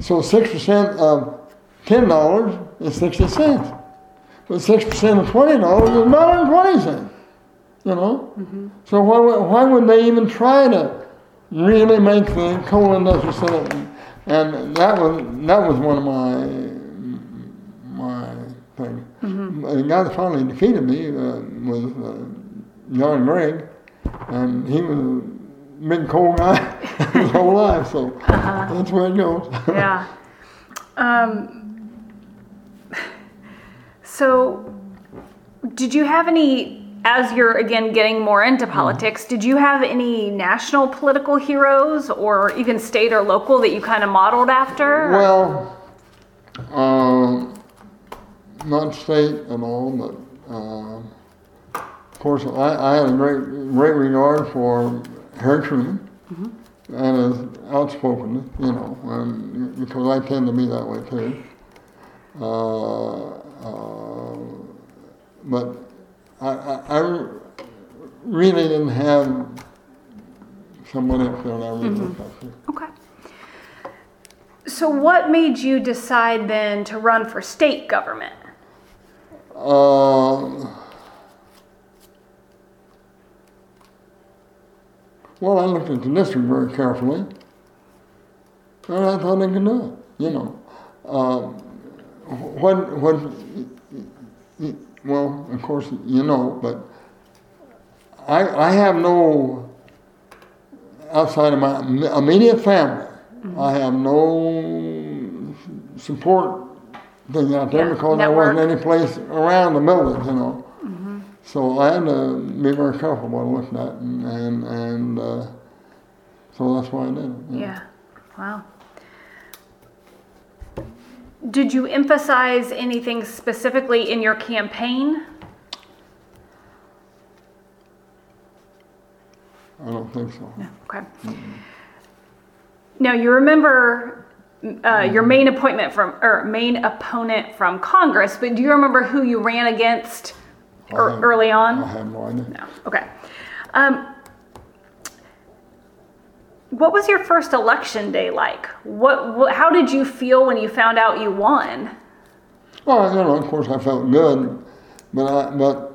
S2: So 6% of $10 is 60 cents. But 6% of $20 is $1.20. You know? Mm-hmm. So why, why would they even try to really make the coal industry set up? And that was, that was one of my, my things. Mm-hmm. The guy that finally defeated me uh, was uh, John Gregg and he was a big coal guy his whole life, so uh-huh. that's where it goes.
S1: yeah. Um, so, did you have any, as you're again getting more into mm-hmm. politics, did you have any national political heroes or even state or local that you kind of modeled after?
S2: Well, um, not state at all, but. Uh, of course, I, I had a great, great regard for Harry Truman mm-hmm. and his outspokenness, you know, and, because I tend to be that way too. Uh, uh, but I, I, I, really didn't have up there that I really mm-hmm. looked up to.
S1: Okay. So, what made you decide then to run for state government?
S2: Uh, Well, I looked at the district very carefully, and I thought I could do it. You know, um, what what? Well, of course you know, but I I have no outside of my immediate family. Mm-hmm. I have no support thing out there yeah, because network. there wasn't any place around the building, you know. So I had to be very careful what I looked at, and and, and uh, so that's why I did it.
S1: Yeah. yeah. Wow. Did you emphasize anything specifically in your campaign?
S2: I don't think so.
S1: No. Okay. Mm-hmm. Now you remember uh, your main appointment from or main opponent from Congress, but do you remember who you ran against have, early on?
S2: I have no idea.
S1: No. Okay. Um, what was your first election day like? What, what, How did you feel when you found out you won?
S2: Well, you know, of course, I felt good, but I, but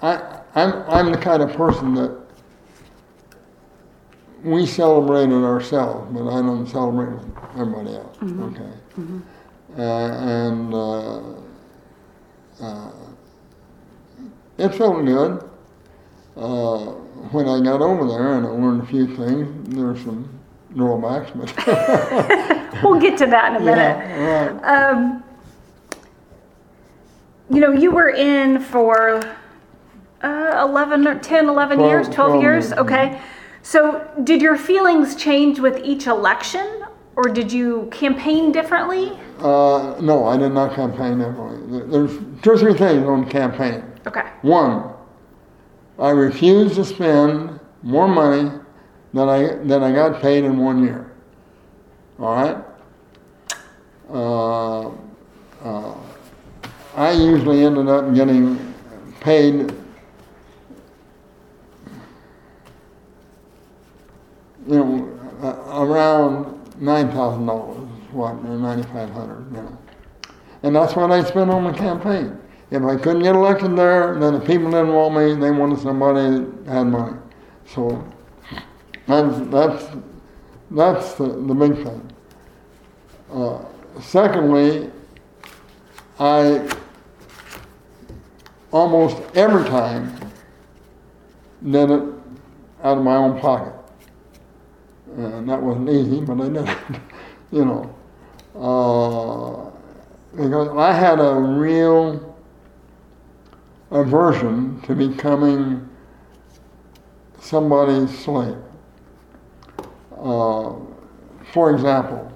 S2: I, I'm, I'm the kind of person that we celebrate celebrated ourselves, but I don't celebrate with everybody else. Okay. Uh, and uh, uh, it felt good. When I got over there and I learned a few things, there's some drawbacks, but
S1: We'll get to that in a minute.
S2: yeah, right.
S1: Um, you know, you were in for uh, 11 or 10, 11
S2: Twelve-
S1: years, 12,
S2: twelve
S1: years.
S2: years,
S1: Okay. So, did your feelings change with each election or did you campaign differently?
S2: Uh, no, I did not campaign. There- There's two or three things on campaign.
S1: Okay.
S2: One, I refused to spend more money than I than I got paid in one year. All right. Uh, uh, I usually ended up getting paid. You know, uh, around nine thousand dollars, what, or ninety five hundred, you know. And that's what I spent on the campaign. If I couldn't get elected there, then the people didn't want me, they wanted somebody that had money. So that's, that's, that's the, the big thing. Uh, secondly, I almost every time did it out of my own pocket. And that wasn't easy, but I did it, you know. Uh, because I had a real aversion to becoming somebody's slave. Uh, for example,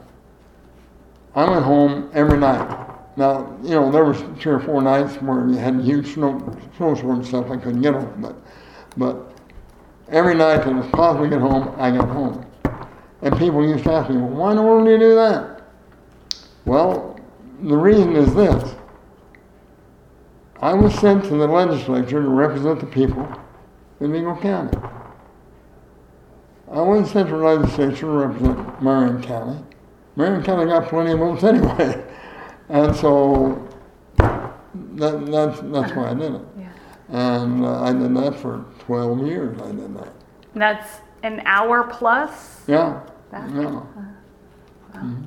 S2: I went home every night. Now, you know, there was three or four nights where we had huge snow, snowstorm stuff I couldn't get home, but, but every night that it was possible to get home, I got home. And people used to ask me, well, why in the world do you do that? Well, the reason is this. I was sent to the legislature to represent the people in Vigo County. I wasn't sent to the legislature to represent Marion County. Marion County got plenty of votes anyway. And so that, that's, that's why I did it.
S1: Yeah.
S2: And uh, I did that for 12 years. I did that.
S1: That's an hour plus?
S2: Yeah. Yeah. Mhm.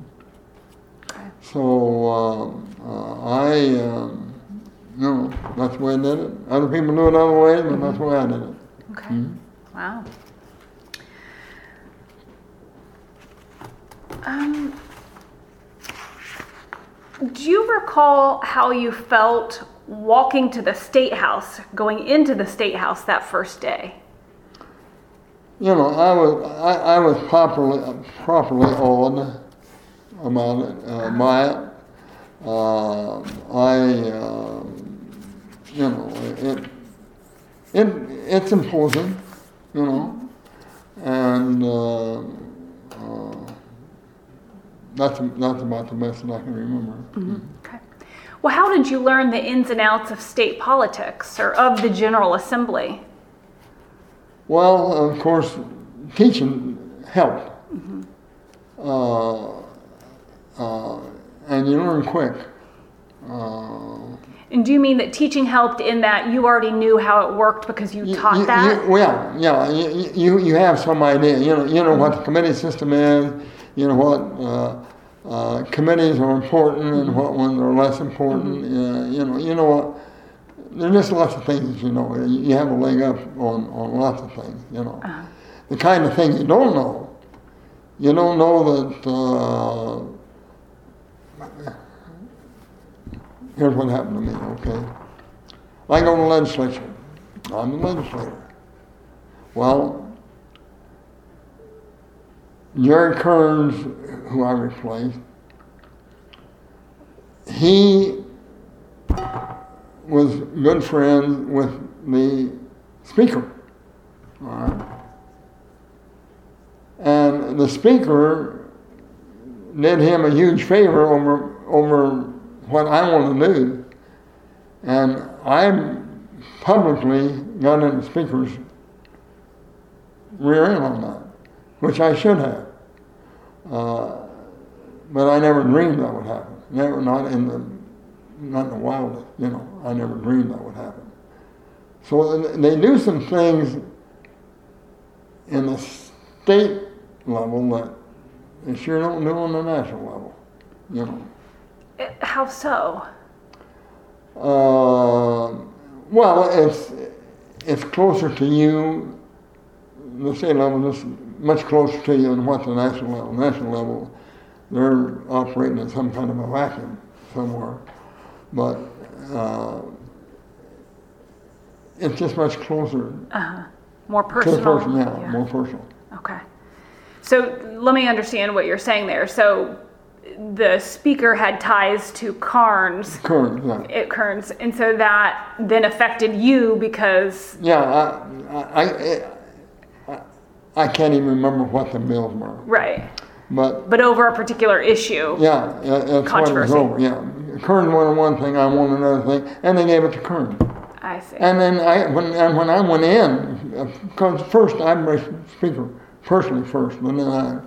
S1: Okay.
S2: So um, uh, I, um, you know, that's the way I did it. Other people do it other ways, but that's the way I did it.
S1: Okay.
S2: Mhm.
S1: Wow. Um, do you recall how you felt walking to the state house, going into the state house that first day?
S2: You know, I was I, I was properly properly awed about it, uh, by it. Uh, I, um, you know, it, it it's imposing, you know, and uh, uh, that's that's about the best that I can remember.
S1: Okay. Well, how did you learn the ins and outs of state politics or of the General Assembly?
S2: Well, of course, teaching helped. Uh, uh, and you learn quick. Uh,
S1: And do you mean that teaching helped in that you already knew how it worked because you
S2: you-
S1: taught
S2: you-
S1: that?
S2: you- well, yeah, you, you, you have some idea. You know, you know what the committee system is. You know what uh, uh, committees are important and what ones are less important. Uh, you know, you know what. There's just lots of things you know. You you have a leg up on, on lots of things. You know.
S1: Uh-huh.
S2: the kind of thing you don't know. You don't know that. Uh, here's what happened to me. Okay, I go to the legislature. I'm the legislator. Well, Jerry Kearns, who I replaced, he was good friends with the speaker. All right. And the speaker did him a huge favor over over what I want to do. And I'm publicly got in the speaker's rear end on that, which I should have. Uh, but I never dreamed that would happen. Never, not in the, not in the wildest, you know. I never dreamed that would happen. So they do some things in the state level that they sure don't do on the national level, you know.
S1: How so?
S2: Uh, well, it's it's closer to you. The state level is much closer to you than what the national level. National level, they're operating in some kind of a vacuum somewhere, but uh, it's just much closer
S1: Uh-huh. More personal.
S2: to the person. Yeah, more personal.
S1: Okay. So let me understand what you're saying there. So the speaker had ties to Carnes
S2: Current, yeah.
S1: at Kearns, and so that then affected you because
S2: Yeah, I, I, I, I, can't even remember what the bills were,
S1: right,
S2: but
S1: but over a particular issue.
S2: Yeah, that's what it was
S1: Controversy.
S2: over. Yeah, Kern wanted one thing, I wanted another thing, and they gave it to Kern.
S1: I see.
S2: And then I, when, and when I went in, uh, because first I'm a speaker personally first, but then I,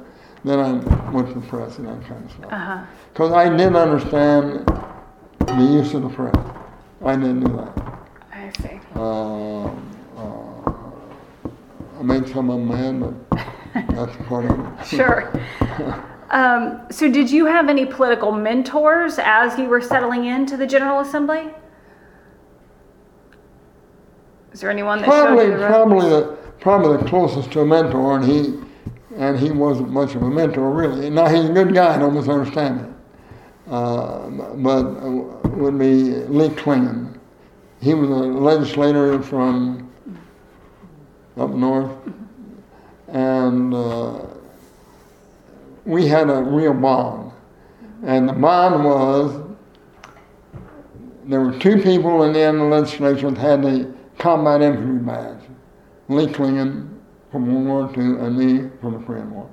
S2: then I went to the press and that kind of stuff.
S1: Uh-huh.
S2: Because I didn't understand the use of the press. I didn't do that.
S1: I see.
S2: Uh, uh, I made some of mad, but that's part of it.
S1: Sure. Um, so did you have any political mentors as you were settling into the General Assembly? Is there anyone that showed
S2: Probably,
S1: you the
S2: probably the probably the closest to a mentor, and he and he wasn't much of a mentor really. Now he's a good guy, don't misunderstand me. Uh, but uh, would be Lee Klingon. He was a legislator from up north, and uh, we had a real bond. And the bond was there were two people in the end of the legislature that had the combat infantry badge. Lee Klingon from World War II and me from the Korean War.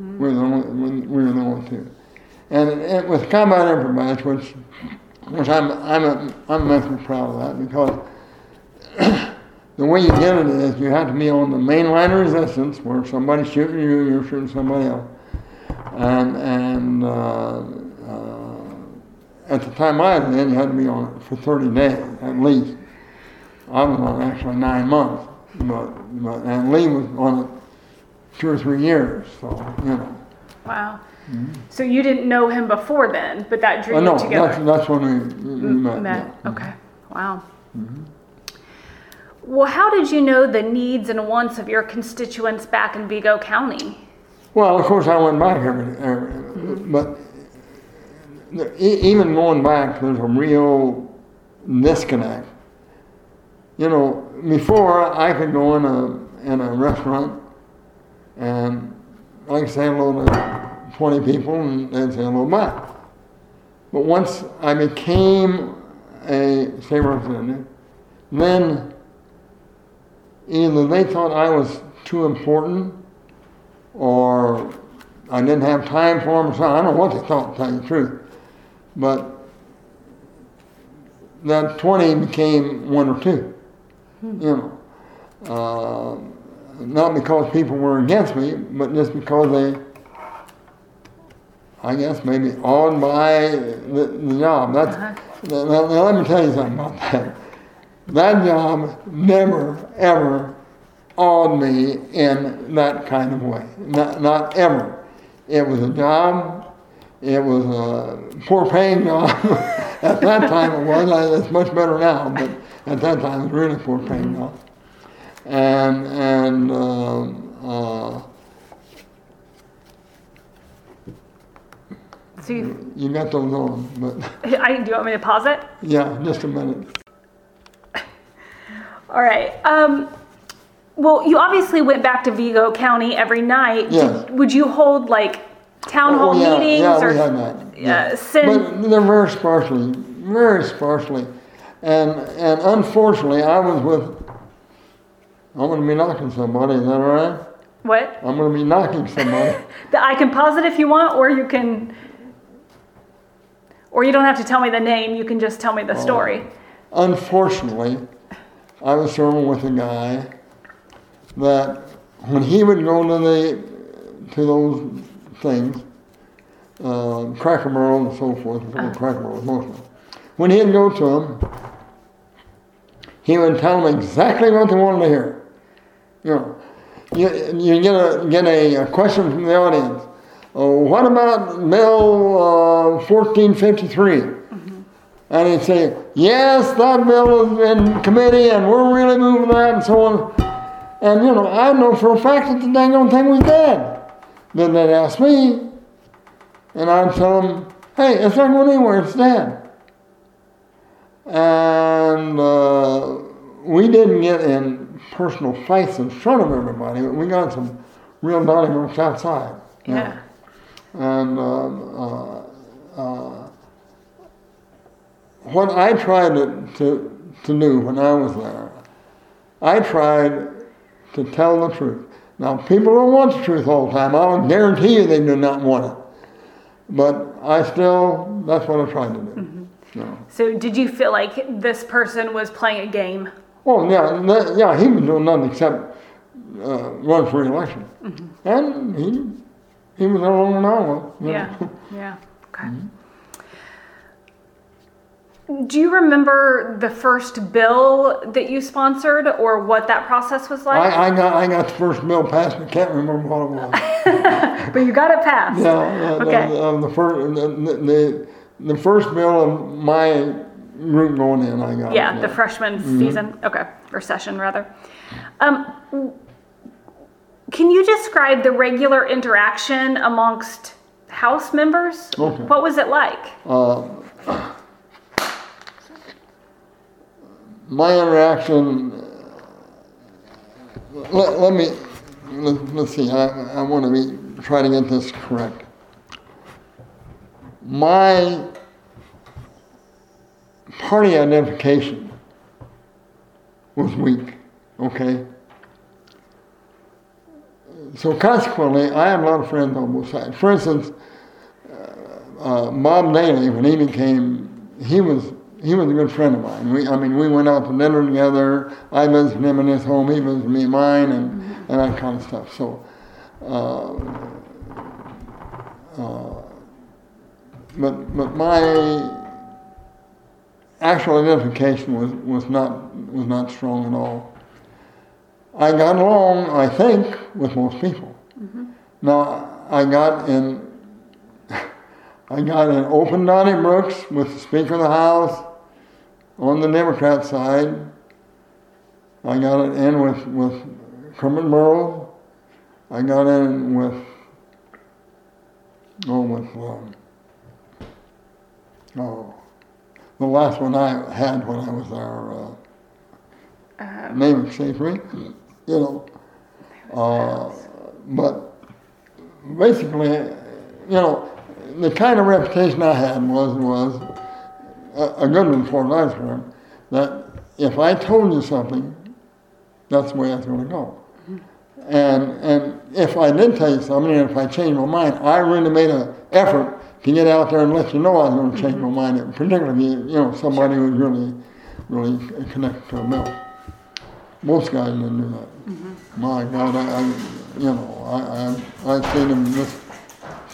S2: We, were the only, we we were the only two. And it, it, with combat badge, which, which I'm, I'm, a, I'm immensely proud of that because the way you get it is you have to be on the main line of resistance where somebody's shooting you, you're shooting somebody else. And, and uh, uh, at the time I was in, you had to be on it for 30 days at least. I was on it actually nine months, but, but and Lee was on it two or three years, so you know.
S1: Wow. Mm-hmm. So you didn't know him before then, but that drew
S2: I know
S1: you together.
S2: that's that's when we, we met.
S1: Met.
S2: yeah. Mm-hmm.
S1: Okay. Wow. Mm-hmm. Well, how did you know the needs and wants of your constituents back in Vigo County?
S2: Well, of course, I went back every, every but e- even going back, there's a real disconnect. You know, before I could go in a in a restaurant and I could say hello to 20 people and they'd say hello back. But once I became a state representative, then either they thought I was too important or I didn't have time for them So. I don't know what they thought, to tell you the truth. But that 20 became one or two, you know. Uh, not because people were against me, but just because they, I guess, maybe awed by the, the job. That's, now, now, now let me tell you something about that. That job never, ever awed me in that kind of way. Not, not ever. It was a job. It was a poor paying job. at that time it was. It's much better now, but at that time it was really poor paying off. And and um, uh,
S1: So you,
S2: you got those on, but
S1: I, do you want me to pause it?
S2: yeah, just a minute.
S1: All right. Um, well, you obviously went back to Vigo County every night. Did- would you hold like town hall
S2: Oh, yeah,
S1: meetings
S2: yeah,
S1: or
S2: we had that.
S1: uh, send?
S2: But they're very sparsely, very sparsely. And, and unfortunately, I was with, I'm going to be knocking somebody, is that all right?
S1: what?
S2: I'm going to be knocking somebody.
S1: I can pause it if you want, or you can, or you don't have to tell me the name. You can just tell me the
S2: Oh.
S1: story.
S2: Unfortunately, I was serving with a guy that when he would go to the, to those things, uh, Cracker Barrel and so forth, uh. Cracker Barrel mostly. When he'd go to them, he would tell them exactly what they wanted to hear. You know, you, you get a get a, a question from the audience. Oh, what about Bill uh, 1453? And he'd say, yes, that bill is in committee and we're really moving that and so on. And you know, I know for a fact that the dang old thing was dead. Then they'd ask me, and I'd tell them, hey, it's not going anywhere, it's dead. And uh, we didn't get in personal fights in front of everybody, but we got some real donnybrook outside. you know.
S1: Yeah.
S2: And um, uh, uh, what I tried to, to, to do when I was there, I tried to tell the truth. Now, people don't want the truth all the time. I will guarantee you they do not want it. But I still, that's what I tried to do. So,
S1: So did you feel like this person was playing a game?
S2: well, yeah, that, yeah, he was doing nothing except uh, run for election. And he, he was there long and all. you know.
S1: Yeah. Yeah. Okay. Do you remember the first bill that you sponsored or what that process was like?
S2: I, I got I got the first bill passed. I can't remember what it was.
S1: but you got it passed.
S2: Yeah, uh,
S1: Okay.
S2: the, the first the, the the first bill of my group going in, I got.
S1: Yeah,
S2: it,
S1: the freshman season. Okay, or session rather. Um, can you describe the regular interaction amongst House members?
S2: Okay.
S1: What was it like?
S2: Uh, my interaction. Let, let me let, let's see. I, I want to be try to get this correct. My party identification was weak. Okay. So consequently, I had a lot of friends on both sides. For instance, uh, Bob Daly, when he became, he was he was a good friend of mine. We, I mean, we went out to dinner together. I visited him in his home. He visited me in mine, and, and that kind of stuff. So, uh, uh, but but my actual identification was, was not was not strong at all. I got along, I think, with most people. Now I got in I got in open Donnie Brooks with the Speaker of the House on the Democrat side. I got it in with, with Kermit Burrous. I got in with, oh, with, um, oh, the last one I had when I was there, uh, name escapes me, you know. Uh, but basically, you know, the kind of reputation I had was was a, a good one for an ice cream. That if I told you something, that's the way it's going to go. And and if I did tell you something, and if I changed my mind, I really made an effort to get out there and let you know I was going to change my mind. Particularly, if you know, somebody who was really, really connected to a mill. Most guys didn't do that. My God, I, I you know, I, I, I seen him just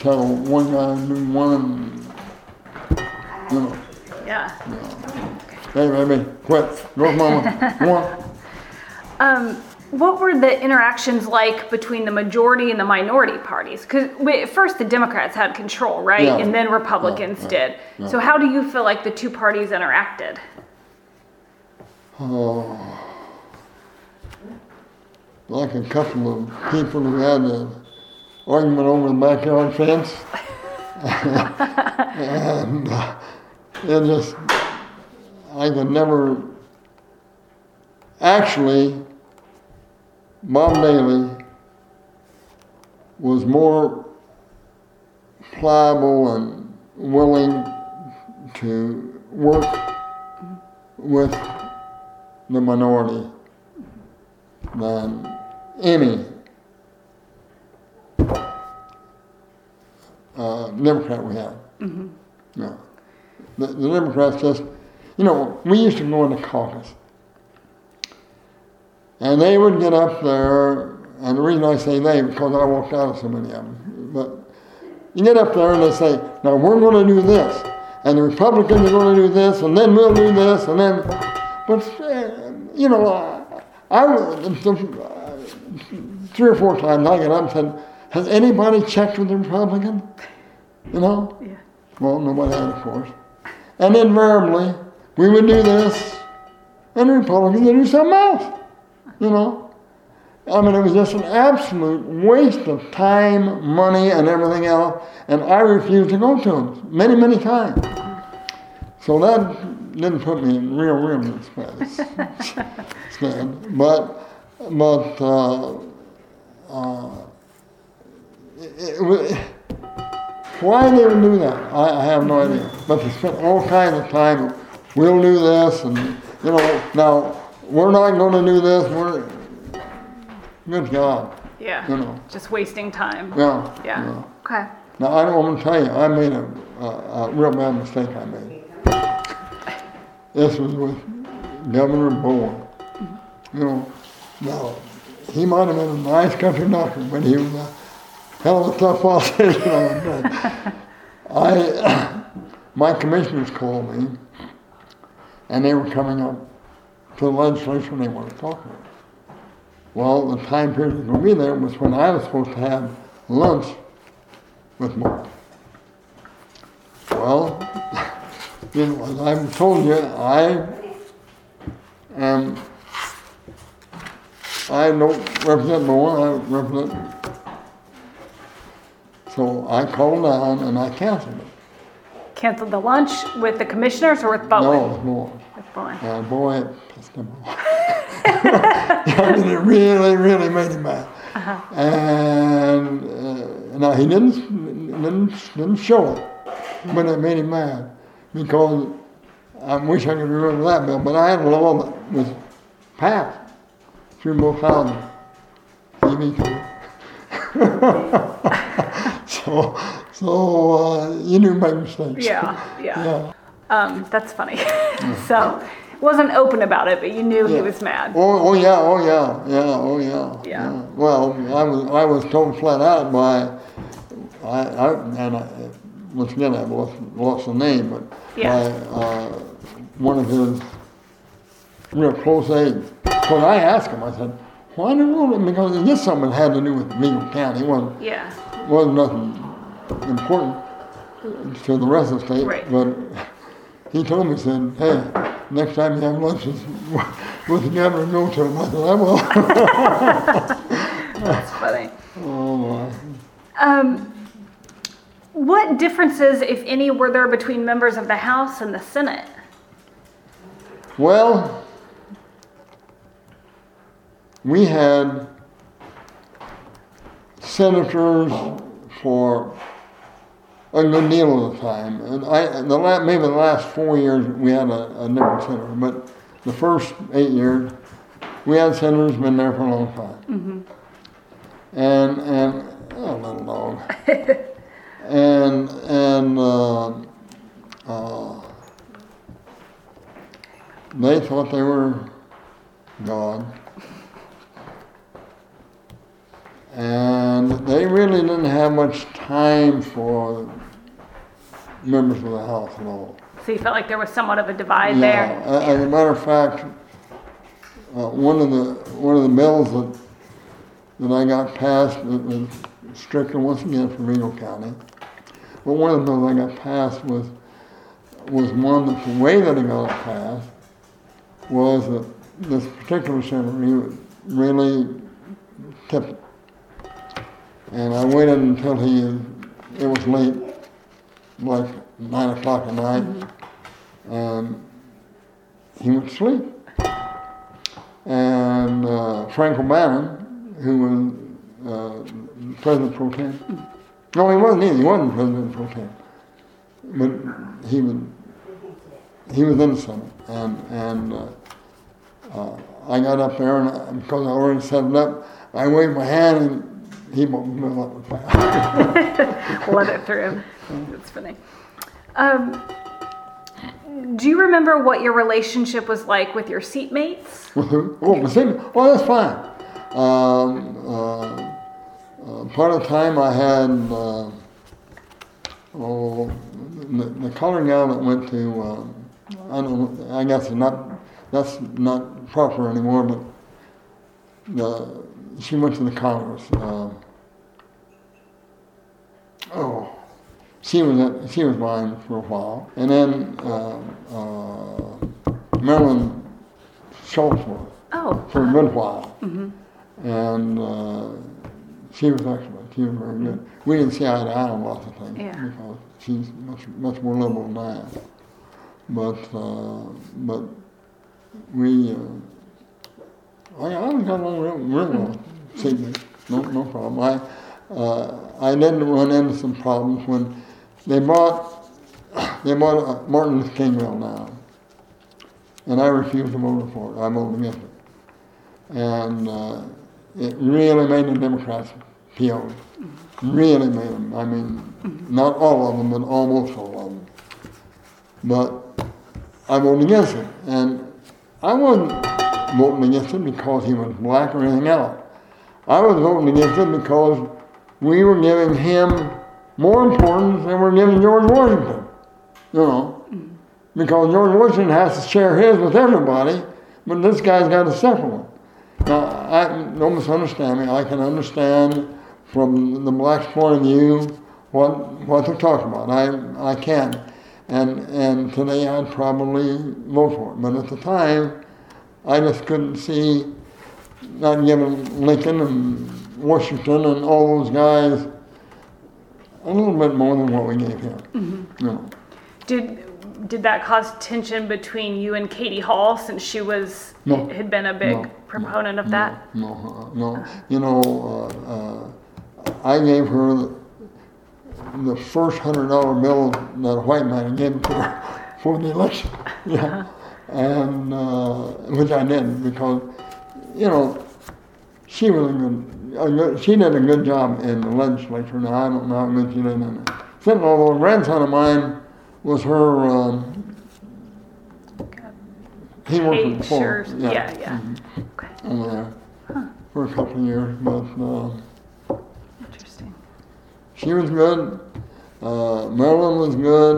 S2: tell one guy do one, you know,
S1: Yeah.
S2: hey baby, quit, go mama, go on.
S1: Um, what were the interactions like between the majority and the minority parties? Because first the Democrats had control, right?
S2: Yeah.
S1: And then Republicans
S2: Yeah,
S1: did.
S2: yeah.
S1: So how do you feel like the two parties interacted?
S2: Oh, like a couple of people who had an argument over the backyard fence. and uh, it just, I could never, actually, Bob Daly was more pliable and willing to work with the minority than any uh, Democrat we had. No. The, the Democrats just, you know, we used to go in the caucus. And they would get up there, and the reason I say they, because I walked out of so many of them, but you get up there and they say, now we're going to do this, and the Republicans are going to do this, and then we'll do this, and then, But, uh, you know, I, I three or four times I got up and said, has anybody checked with the Republicans? You know?
S1: Yeah.
S2: Well, nobody had, of course. And invariably, we would do this, and the Republicans would do something else. You know? I mean, it was just an absolute waste of time, money, and everything else. And I refused to go to them many, many times. So that didn't put me in real, real stead. But, but uh, uh, it, it, why they would do that, I, I have no idea. But they spent all kinds of time. We'll do this, and you know, now we're not going to do this. We're good God,
S1: Yeah.
S2: you know.
S1: Just wasting time.
S2: Yeah.
S1: Yeah. Okay.
S2: Now I don't want to tell you, I made a, a, a real bad mistake. I made. This was with Governor Bowen. You know, now he might have been a nice country doctor, but he was a hell of a tough politician. I would say. I, my commissioners called me, and they were coming up to the legislature they want to talk about. Well, the time period were going to be there was when I was supposed to have lunch with Mark. Well, you know, as I've told you, I am, I don't represent Bowen, I represent, so I called down and I canceled it.
S1: Canceled the lunch with the commissioners or with Bowen?
S2: No, it was Bowen.
S1: With Bowen.
S2: Uh, And boy, it pissed him off. I mean, it really, really made him mad. And uh, now he didn't, didn't didn't show it, but it made him mad because I wish I could remember that bill. But I had a law that was passed through both houses, so, so uh, you do make mistakes.
S1: Yeah, yeah.
S2: Yeah.
S1: Um, that's funny. so, wasn't open about it, but you knew he was mad.
S2: Oh, oh yeah, oh yeah, yeah, oh yeah.
S1: Yeah.
S2: Well, I was I was told flat out by I, I and I, once again I've lost, lost the name, but
S1: Yeah.
S2: by uh, one of his real close aides. When I asked him, I said, "Why in the world?" Because this something had to do with Vigo County. It wasn't
S1: Yeah.
S2: wasn't nothing important to the rest of the state.
S1: Right.
S2: But he told me, he said, hey, next time you have lunch with, with the governor, go to him. I said, I will.
S1: That's funny.
S2: oh, my.
S1: Um, what differences, if any, were there between members of the House and the Senate?
S2: Well, we had senators for a good deal of the time. And I, the la, maybe the last four years we had a, a different senator, but the first eight years we had senators been there for a long time. And and oh, little dog. and and uh, uh, they thought they were God. And they really didn't have much time for members of the House at all.
S1: So you felt like there was somewhat of a divide
S2: Yeah,
S1: there?
S2: As a matter of fact, uh, one of the one of the bills that that I got passed that was strictly once again for Vigo County. But one of the bills I got passed was was one that the way that it got passed was that this particular senator really kept. And I waited until he it was late, like nine o'clock at night, and he went to sleep. And uh, Frank O'Bannon, who was uh, President pro tem, no, he wasn't either. He wasn't President pro tem, but he was he was in the Senate, and and uh, uh, I got up there, and because I already set it up, I waved my hand, and he won't move up with fire.
S1: Let it through. That's funny. Um, do you remember what your relationship was like with your seatmates?
S2: Oh, with him? Oh, that's fine. Um, uh, uh, part of the time I had, uh, oh, the, the coloring gal that went to, um, I don't I guess not, that's not proper anymore, but the, she went to the Congress. Uh, oh, she was at, she was mine for a while, and then uh, uh, Marilyn Schultz was
S1: Oh.
S2: for a good while,
S1: hmm
S2: and uh, she was excellent. She was very good. We didn't see eye to eye on lots of things
S1: Yeah.
S2: because she's much much more liberal than I am. But uh, but we uh, I I along real, real well. No no problem. I uh, I did run into some problems when they bought they bought a Martin Luther King bill now, and I refused to vote for it. I voted against it and uh, it really made the Democrats PO'd. Really made them. I mean, not all of them, but almost all of them. But I voted against it, and I wasn't voting against it because he was black or anything else. I was voting against it because we were giving him more importance than we're giving George Washington. You know, mm. because George Washington has to share his with everybody, but this guy's got a separate one. Now, I, don't misunderstand me. I can understand from the black's point of view what what they're talking about. I I can, and and today I'd probably vote for it. But at the time, I just couldn't see not giving Lincoln and Washington and all those guys a little bit more than what we gave him. You know.
S1: Did did that cause tension between you and Katie Hall since she was
S2: No.
S1: had been a big
S2: No,
S1: proponent of
S2: no,
S1: that?
S2: No, uh, no. You know, uh, uh, I gave her the, the first hundred dollar bill that a white man gave to her for the election. Yeah, and uh, which I did because, you know, she was a good, a good. She did a good job in the legislature. Now I don't know how good she did in it. Then, although grandson of mine was her. Um, he worked for Florida.
S1: Schurz- yeah, yeah.
S2: mhm
S1: Okay,
S2: over there for a couple of years, but uh,
S1: interesting.
S2: she was good. Uh, Marilyn was good.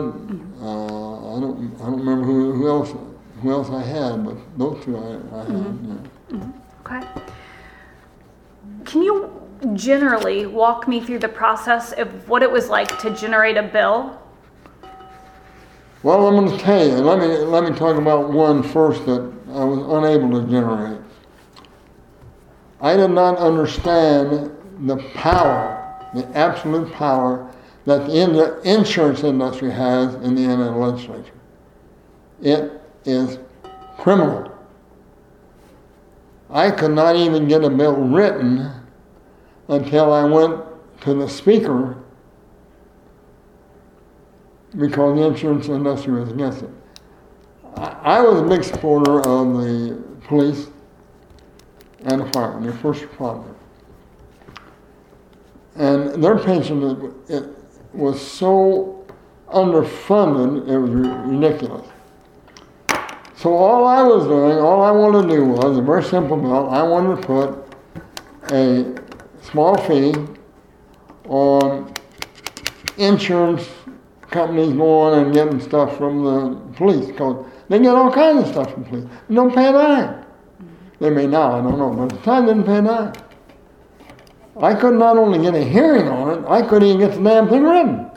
S2: Uh, I don't I don't remember who, who else who else I had, but those two I, I had. Mm-hmm. Yeah. Mm-hmm.
S1: Okay. Can you generally walk me through the process of what it was like to generate a bill?
S2: Well, I'm going to tell you. Let me let me talk about one first that I was unable to generate. I did not understand the power, the absolute power that the insurance industry has in the Indiana legislature. It is criminal. I could not even get a bill written until I went to the speaker because the insurance industry was against it. I, was a big supporter of the police and the firemen, the first responder. And their pension it was so underfunded, it was ridiculous. So all I was doing, all I wanted to do was a very simple bill. I wanted to put a small fee on insurance companies going and getting stuff from the police because they get all kinds of stuff from police. They don't pay a. They may now, I don't know, but at the time they didn't pay a. I could not only get a hearing on it, I couldn't even get the damn thing written.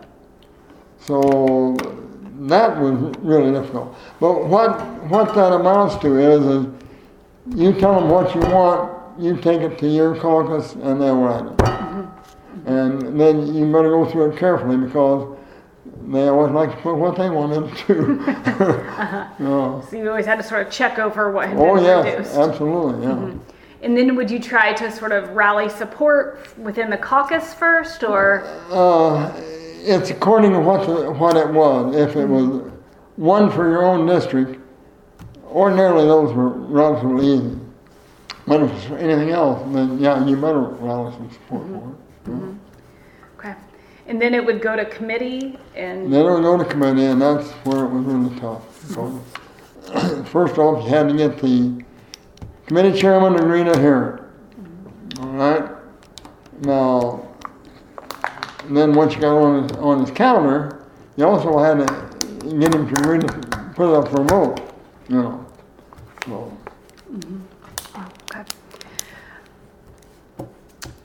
S2: So that was really difficult. But what what that amounts to is, is you tell them what you want, you take it to your caucus, and they'll write it. Mm-hmm. And then you better go through it carefully because they always like to put what they want in too. Uh-huh. No.
S1: So you always had to sort of check over what had
S2: Oh
S1: been
S2: yes,
S1: reduced.
S2: absolutely, yeah. Mm-hmm.
S1: And then would you try to sort of rally support within the caucus first, or
S2: Uh, it's according to what the, what it was. If it was one for your own district, ordinarily those were relatively easy. But if it's anything else, then yeah, you better rally some support for it. Mm-hmm. Mm-hmm.
S1: okay? And then it would go to committee, and
S2: Then it would go to committee, and that's where it was really tough. because mm-hmm. First off, you had to get the committee chairman to agree to hear it. All right? Now, then once you got on his, on his calendar, you also had to get him to to put it up for a vote, you know. So,
S1: Okay.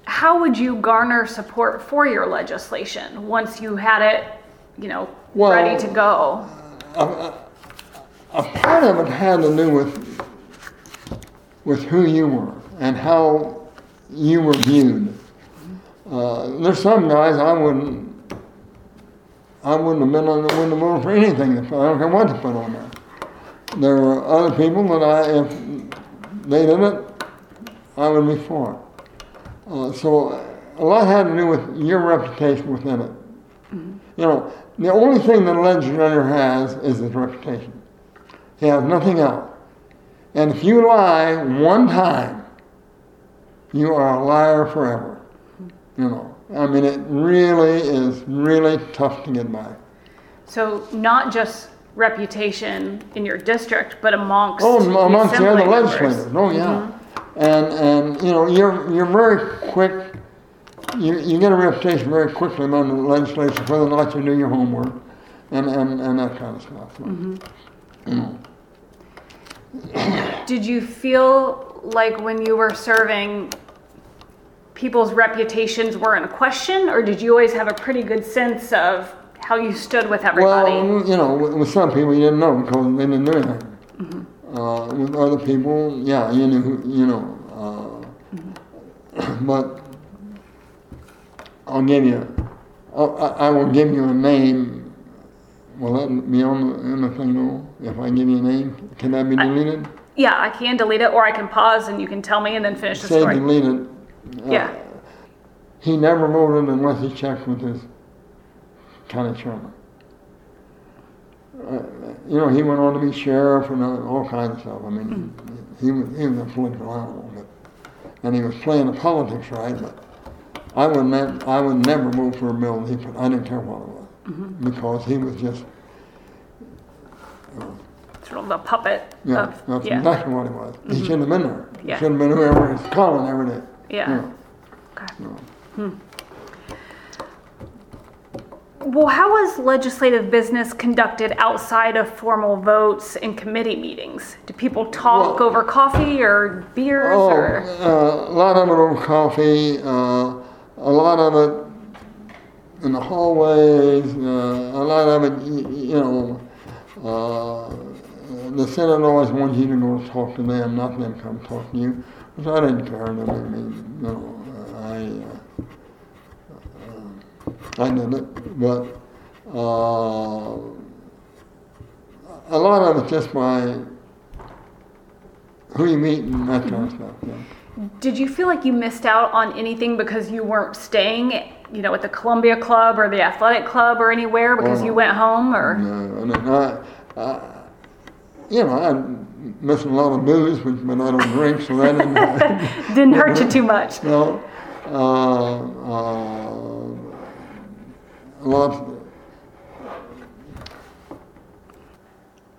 S1: How would you garner support for your legislation once you had it, you know,
S2: Well-
S1: ready to go?
S2: a part of it had to do with with who you were and how you were viewed. Uh, there's some guys I wouldn't I wouldn't have been on the wouldn't for anything. I don't care what to put on there. There were other people that I, if they did it, I would be for it. Uh, so a lot had to do with your reputation within it. You know, the only thing that a legislator has is his reputation. He has nothing else. And if you lie one time, you are a liar forever. You know, I mean, it really is really tough to get by.
S1: So not just reputation in your district, but amongst
S2: Oh, am- amongst the other legislators. Oh, yeah. Mm-hmm. And and you know, you're you're very quick. You, you get a reputation very quickly among the legislation whether or not you do your homework, and and, and that kind of stuff. Know.
S1: Did you feel like when you were serving, people's reputations were in question, or did you always have a pretty good sense of how you stood with everybody?
S2: Well, you know, with, with some people you didn't know because they didn't do anything. Uh, with other people, yeah, you knew, you know. Uh, but I'll give you, I'll, I I will give you a name. Will that be on the, in the thing though? If I give you a name, can that be deleted?
S1: yeah, I can delete it, or I can pause and you can tell me and then finish the
S2: Say
S1: story.
S2: deleted. Uh,
S1: Yeah.
S2: He never voted unless he checked with his county chairman. Uh, you know, he went on to be sheriff and uh, all kinds of stuff. I mean, he was he was a political animal, but and he was playing the politics right. But I would I would never vote for a bill that he put. I didn't care what it was because he was just
S1: Sort of a puppet
S2: yeah.
S1: of
S2: That's
S1: yeah,
S2: exactly what he was. He shouldn't have been there. He
S1: Yeah.
S2: should have been whoever was calling every day.
S1: Yeah. Okay.
S2: No.
S1: Well, how was legislative business conducted outside of formal votes and committee meetings? Do people talk
S2: Well-
S1: over coffee or beers
S2: Oh,
S1: or?
S2: uh, a lot of it over coffee, uh, a lot of it in the hallways, uh, a lot of it, you know, uh, the Senate always wants you to go talk to them, not them come talk to you, which I didn't care. I mean, you know, I, uh, I did it, but uh, a lot of it's just by who you meet and that kind of stuff. Yeah.
S1: Did you feel like you missed out on anything because you weren't staying, you know, at the Columbia Club or the Athletic Club or anywhere because
S2: Oh.
S1: you went home or?
S2: No, and then I, I, you know, I'm missing a lot of booze, but, but I don't drink, so that didn't.
S1: Didn't hurt you too much.
S2: no, uh, uh, a lot.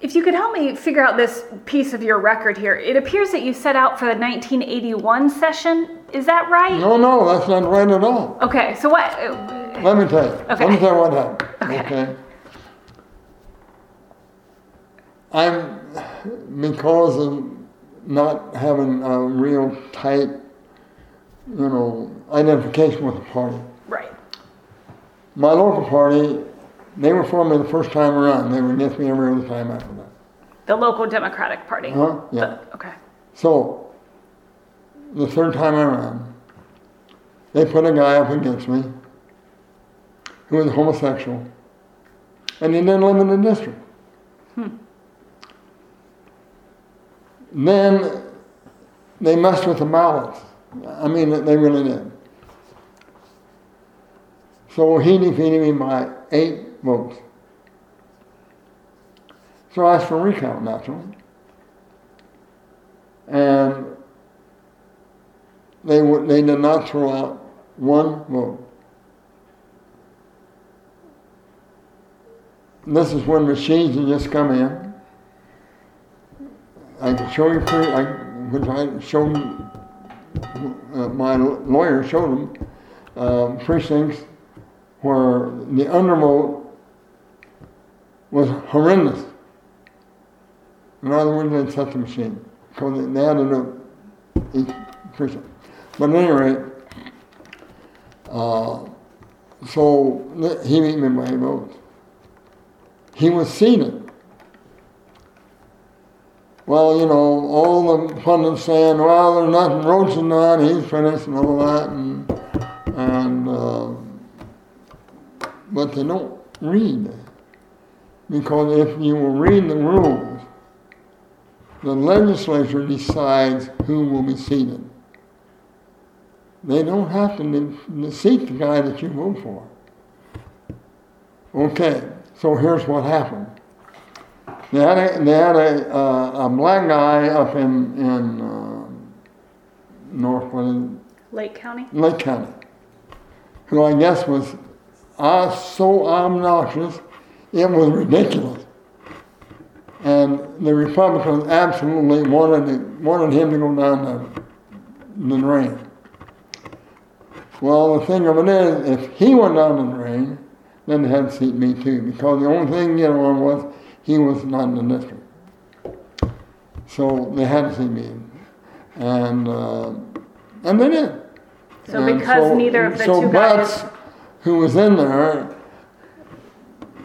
S1: If you could help me figure out this piece of your record here, it appears that you set out for the 1981 session. Is that right?
S2: No, no, that's not right at all.
S1: Okay, so what?
S2: Let me tell you. Let me tell you what happened.
S1: Okay.
S2: okay? I'm because of not having a real tight, you know, identification with the party.
S1: Right.
S2: My local party, they were for me the first time around. They were against me every other time after that.
S1: The local Democratic Party.
S2: Huh? Yeah.
S1: The- okay.
S2: So, the third time around, they put a guy up against me who was homosexual, and he didn't live in the district. Then they messed with the ballots. I mean, they really did. So he defeated me by eight votes. So I asked for a recount, naturally. And they, they did not throw out one vote. This is when machines had just come in. I can show you, pre- I, which I showed, uh, my lawyer showed him uh, precincts where the undervote was horrendous. In other words, they'd set the machine because they to do each precinct. But at any rate, uh, so he beat me by votes. He was seated. Well, you know, all the pundits saying, well, there's nothing is done, he's finished and all that, and, and uh, but they don't read. Because if you will read the rules, the legislature decides who will be seated. They don't have to seat the guy that you vote for. Okay, so here's what happened. They had a, they had a, uh, a black guy up in, in uh, North what
S1: Lake County?
S2: Lake County, who I guess was uh, so obnoxious, it was ridiculous. And the Republicans absolutely wanted, to, wanted him to go down the, the drain. Well, the thing of it is, if he went down the drain, then they had to seat me too, because the only thing you know was he was not in the district. So they had to seat me, and uh, and they did.
S1: So
S2: And
S1: because
S2: so-
S1: neither of the
S2: so
S1: two guys.
S2: Butts, who was in there,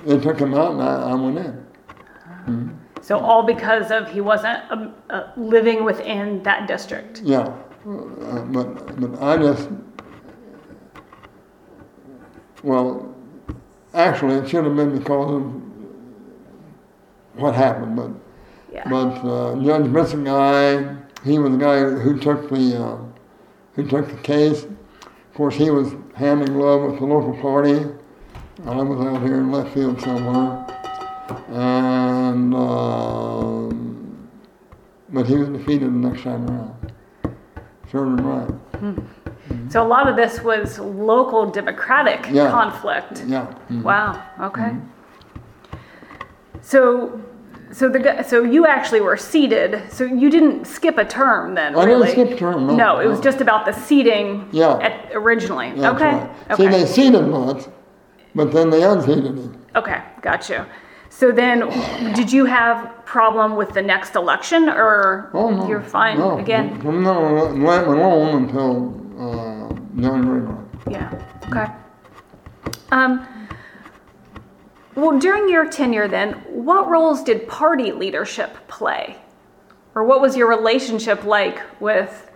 S2: they took him out, and I, I went in.
S1: So all because of he wasn't um, uh, living within that district.
S2: Yeah, uh, but but I just well, actually, it should have been because of what happened, but
S1: Yeah.
S2: but uh, Judge Brisson guy, he was the guy who took the uh, who took the case. Of course, he was hand in glove with the local party. I was out here in left field somewhere, and um, but he was defeated the next time around. Served him right.
S1: So a lot of this was local Democratic
S2: Yeah.
S1: conflict.
S2: Yeah. mhm.
S1: Wow. Okay. So, so the so you actually were seated. So you didn't skip a term then,
S2: I
S1: really?
S2: didn't skip a term. No,
S1: No, it was just about the seating.
S2: Yeah.
S1: At, originally.
S2: That's
S1: okay.
S2: right.
S1: Okay.
S2: See, they seated once, but then they unseated him.
S1: Okay, got you. So then, did you have problem with the next election, or
S2: Oh no.
S1: you're fine
S2: no.
S1: again?
S2: On, let alone until uh, January.
S1: Yeah. Okay. Um. Well, during your tenure, then, what roles did party leadership play, or what was your relationship like with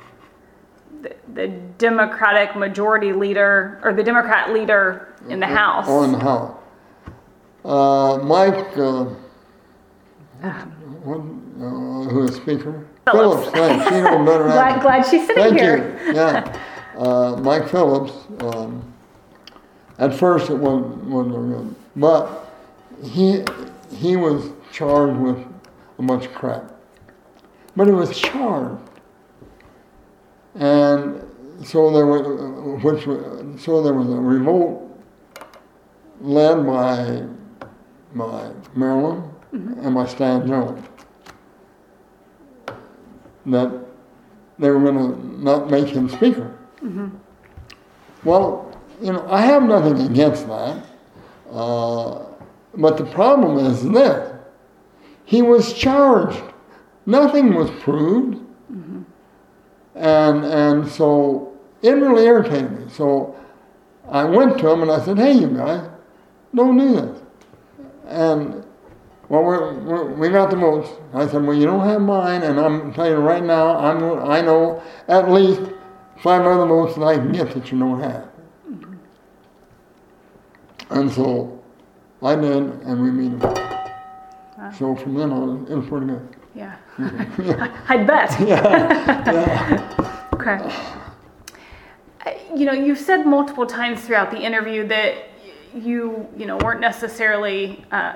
S1: the, the Democratic majority leader or the Democrat leader in the House?
S2: Or in the House. Uh, Mike, uh, what, uh, who is Speaker?
S1: Phillips.
S2: thanks. She knows better
S1: glad, glad she's sitting
S2: Thank
S1: here.
S2: you. Yeah. Uh, Mike Phillips, um, at first it wasn't, wasn't good, but he, he was charged with a bunch of crap. But he was charged. And so there was, which, so there was a revolt led by, by Marilyn and by Stan Jones. That they were going to not make him speaker. Well, you know, I have nothing against that. Uh, but the problem is this he was charged, nothing was proved. And, and so it really irritated me. So I went to him and I said, hey, you guys, don't do this. And well, we're, we're, we got the votes. I said, well, you don't have mine, and I'm telling you right now, I'm, I know at least five other votes that I can get that you don't have. And so I did, and we beat them. So from then on, it was pretty good.
S1: Yeah. yeah. I bet. Yeah. okay. Uh, You know, you've said multiple times throughout the interview that you, you know, weren't necessarily, uh,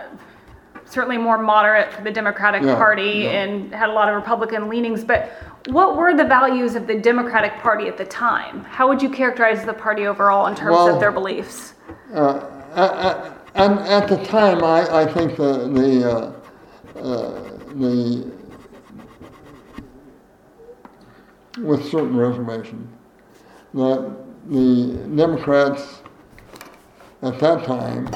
S1: certainly more moderate for the Democratic
S2: Yeah,
S1: Party
S2: yeah.
S1: and had a lot of Republican leanings. But what were the values of the Democratic Party at the time? How would you characterize the party overall in terms
S2: Well-
S1: of their beliefs?
S2: Uh, at, at, at the time, I, I think the, the, uh, uh, the, with certain reservations, that the Democrats at that time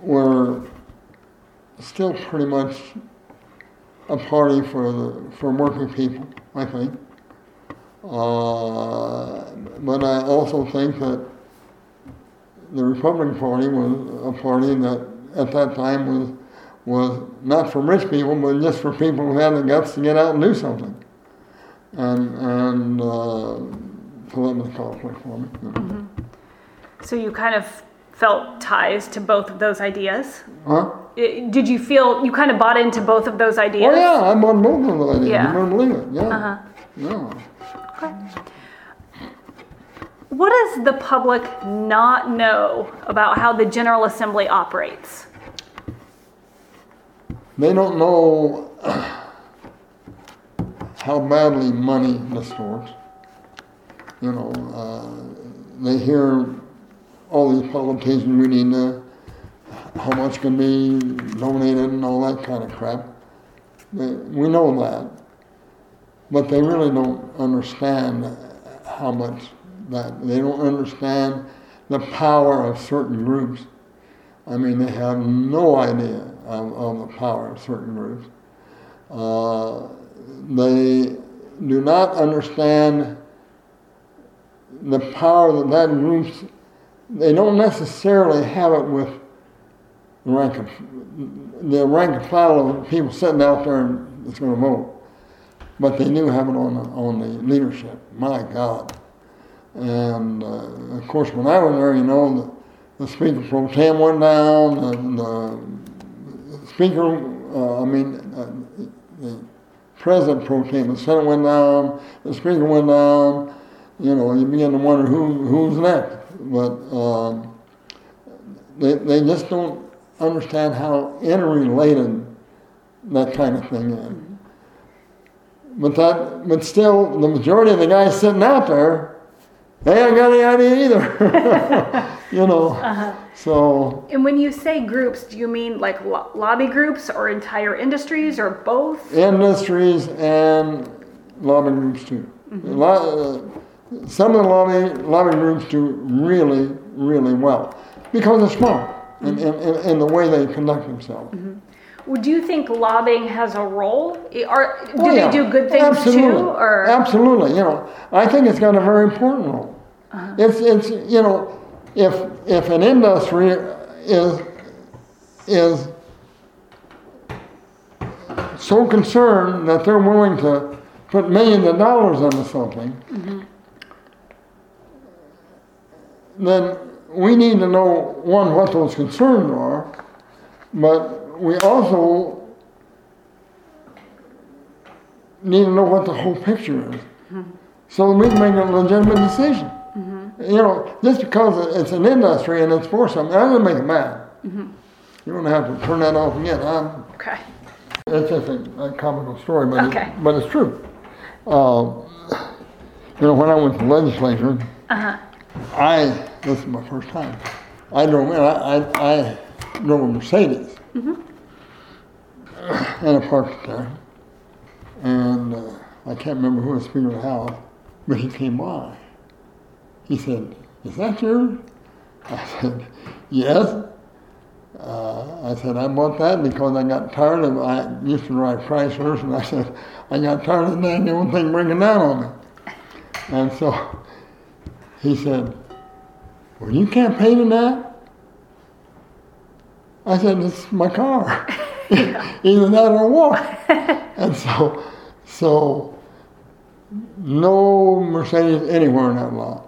S2: were still pretty much a party for the for working people, I think. Uh, but I also think that the Republican Party was a party that at that time was was not for rich people, but just for people who had the guts to get out and do something. And and uh, so that was a conflict for me.
S1: Mm-hmm. So you kind of felt ties to both of those ideas.
S2: Huh?
S1: I- Did you feel you kind of bought into both of those ideas?
S2: Oh yeah, I'm on both of those ideas.
S1: Yeah.
S2: You wouldn't believe it. Yeah.
S1: Uh-huh.
S2: Yeah.
S1: Okay. What does the public not know about how the General Assembly operates?
S2: They don't know how badly money distorts. You know, uh, they hear all these politicians, need to, how much can be donated and all that kind of crap. They, we know that. But they really don't understand how much that, they don't understand the power of certain groups. I mean, they have no idea of, of the power of certain groups. Uh, they do not understand the power that that groups, they don't necessarily have it with the rank of, the rank and file of people sitting out there and that's going to vote. But they do have it on the, on the leadership. My God. And uh, of course, when I was there, you know, the, the speaker pro tem went down, and the speaker, uh, I mean, uh, the president pro tem, the Senate went down, the speaker went down. You know, you begin to wonder who who's next. But um, they they just don't understand how interrelated that kind of thing is. But that, but still, the majority of the guys sitting out there, they ain't got any idea either. you know. Uh-huh. So
S1: And when you say groups, do you mean like lo- lobby groups or entire industries or both?
S2: industries and lobby groups too. Mm-hmm. A lot, uh, some of the lobby lobby groups do really, really well because they're smart in, mm-hmm. in, in, in the way they conduct themselves. Mm-hmm.
S1: Would you think lobbying has a role? Or do
S2: Oh,
S1: they do good things
S2: Absolutely.
S1: too? Or
S2: Absolutely, you know, I think it's got a very important role. Uh-huh. It's, it's, you know, if, if an industry is, is so concerned that they're willing to put millions of dollars into something, mm-hmm. then we need to know, one, what those concerns are, but we also need to know what the whole picture is, so we can make a legitimate decision. You know, just because it's an industry and it's for something, that doesn't make it bad. You don't have to turn that off again. I'm,
S1: okay,
S2: it's just a, a comical story, but
S1: Okay.
S2: it, but it's true. Um, you know, when I went to the legislature,
S1: uh-huh.
S2: I this is my first time. I drove. I I, I drove a Mercedes, and I parked there. And uh, I can't remember who was speaking the house, but he came by. He said, "Is that yours?" I said, "Yes." Uh, I said, I bought that because I got tired of, I used to drive Chryslers, and I said, I got tired of the only thing bringing down on me. And so he said, Well, you can't campaigning that? I said, It's my car. Either that or walk. and so, so, no Mercedes anywhere in that lot.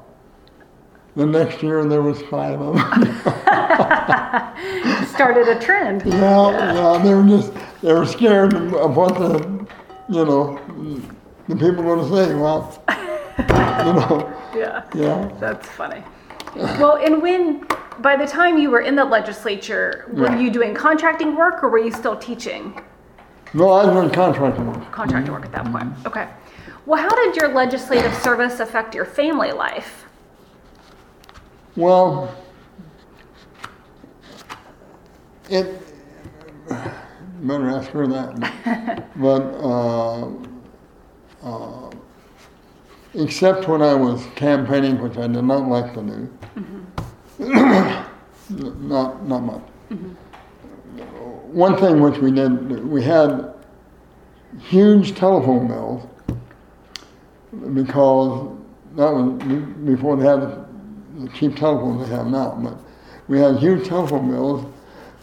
S2: The next year there was five of them.
S1: started a trend.
S2: yeah, yeah, they were just, they were scared of what the, you know, the people were going to say. Well, you know,
S1: Yeah.
S2: yeah.
S1: That's funny. Well, and when, by the time you were in the legislature, were
S2: Yeah.
S1: you doing contracting work or were you still teaching
S2: No, I was doing contracting work.
S1: contracting work at that point? Okay. Well, how did your legislative service affect your family life?
S2: Well, it better ask her that. but uh, uh, except when I was campaigning, which I did not like to do, not not much. one thing which we did, we had huge telephone bills because that was before they had the cheap telephones they have now. But we had huge telephone bills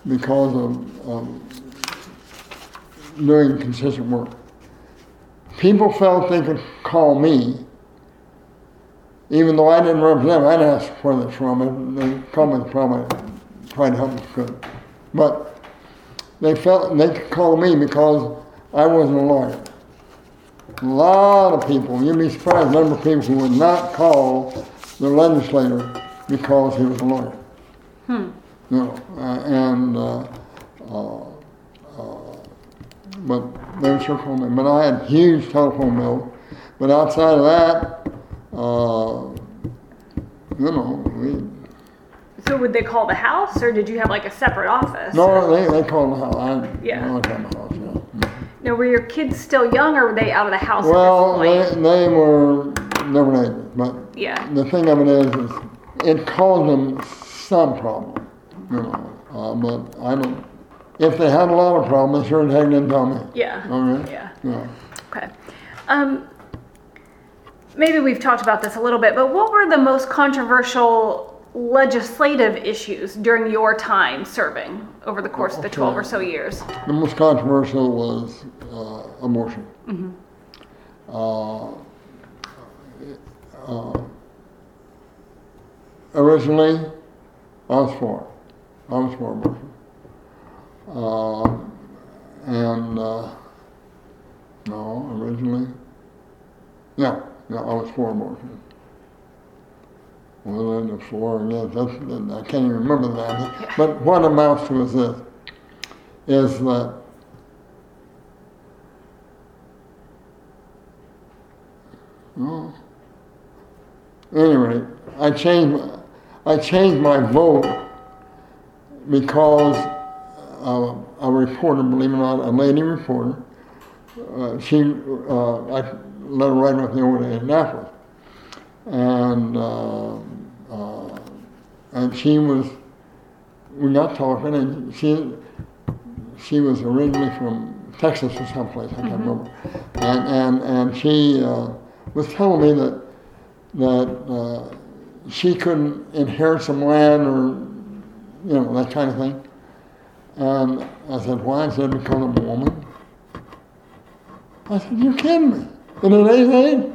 S2: because of, of doing consistent work. People felt they could call me, even though I didn't represent them. I'd ask for this from them. They called me probably tried to help good. But they felt they could call me because I wasn't a lawyer. A lot of people, you'd be surprised the number of people who would not call the legislator because he was a lawyer.
S1: Hmm.
S2: No, uh, and uh, uh, uh, but they would sure call me. But I had huge telephone bills. But outside of that, uh, you know, we
S1: So would they call the house, or did you have like a separate office?
S2: no, they they called the house. I,
S1: Yeah.
S2: I at the house. Yeah.
S1: Now, were your kids still young, or were they out of the house
S2: Well, they, they were they were neighbors, but
S1: yeah.
S2: the thing of it is, is it caused them some problem, you know. Uh, but I don't. If they had a lot of problems, they sure as heck didn't tell me.
S1: Yeah.
S2: Okay.
S1: Yeah.
S2: Yeah.
S1: Okay. Um, maybe we've talked about this a little bit, but what were the most controversial legislative issues during your time serving over the course of the 12 or so years?
S2: The most controversial was uh, abortion. Uh, uh, originally, I was for it. I was for abortion. Uh, and uh, no, originally, yeah, yeah, I was for abortion. Well, then the and against, that's, that- I can't even remember that. But what amounts to is this, is that Oh. Anyway, I changed, I changed my vote because uh, a reporter, believe it or not, a lady reporter, uh, she, uh, I let her write with me over to Indianapolis. And, uh, uh, and she was, we got talking and she, she was originally from Texas or someplace, I can't remember. And, and, and she uh, was telling me that, that uh, she couldn't inherit some land or, you know, that kind of thing. And I said, why? She said, because I'm a woman. I said, you're kidding me. In today's age?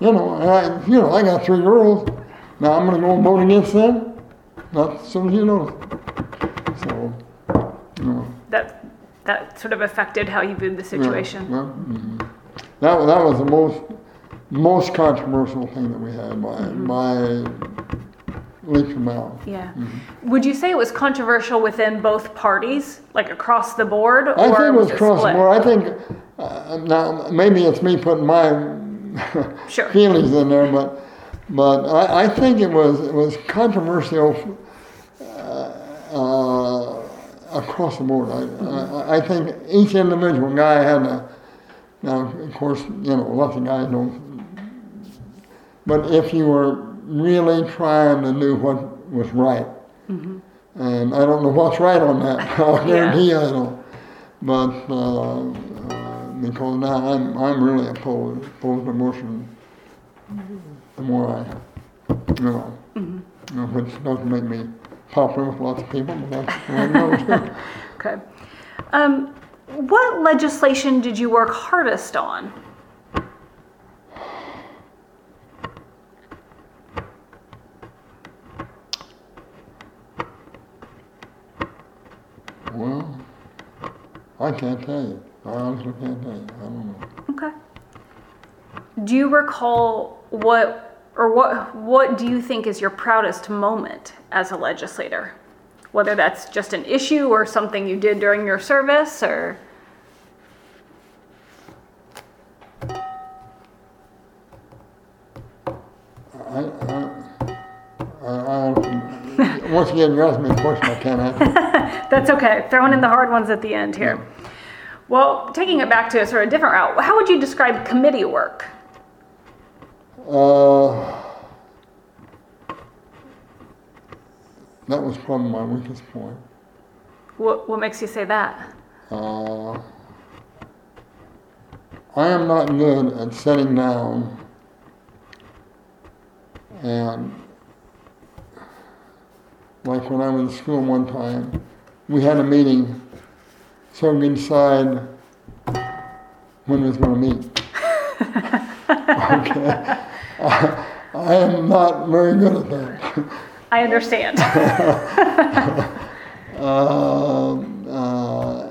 S2: You know, I, you know, I got three girls. Now I'm going to go and vote against them? Not as soon as you know. So, you know.
S1: That that sort of affected how you viewed the situation.
S2: Yeah, mhm. That, wa- that was the most, most controversial thing that we had by,
S1: Mm-hmm.
S2: by leaps and bounds.
S1: Yeah.
S2: Mm-hmm.
S1: Would you say it was controversial within both parties, like across the board, or
S2: I think it was
S1: it
S2: across the
S1: split?
S2: board. I think, uh, now, maybe it's me putting my
S1: Sure.
S2: feelings in there, but, but I, I think it was, it was controversial uh, uh, across the board. I, I, I think each individual guy had a, now, of course, you know, lots of guys don't, but if you were really trying to do what was right, and I don't know what's right on that, I'll
S1: Yeah.
S2: guarantee you I don't. But uh, because now I'm, I'm really opposed, opposed to abortion the more I, you know, you know, which doesn't make me popular with lots of people, but that's way it goes.
S1: Okay. Um, what legislation did you work hardest on?
S2: well, I can't tell you. I honestly can't tell you. I don't know.
S1: Okay. Do you recall what or what what do you think is your proudest moment as a legislator? Whether that's just an issue or something you did during your service or
S2: I, I, I, once again, you asked me a question I can't answer.
S1: That's okay. Throwing in the hard ones at the end here. Well, taking it back to a sort of different route, how would you describe committee work?
S2: Uh, that was probably my weakest point.
S1: What, what makes you say that?
S2: Uh, I am not good at sitting down and like when I was in school one time, we had a meeting so we decide when was going to meet. okay. I, I am not very good at that.
S1: I understand.
S2: Um, uh,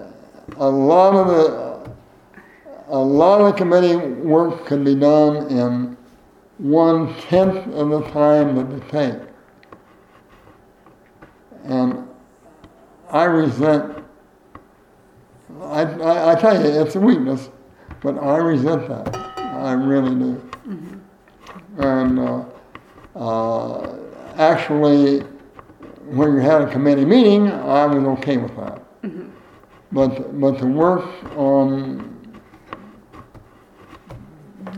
S2: a lot of the a lot of committee work can be done in one tenth of the time that it takes. And I resent, I, I, I tell you, it's a weakness, but I resent that. I really do. And uh, uh, actually, when you had a committee meeting, I was okay with that. But, but to work on,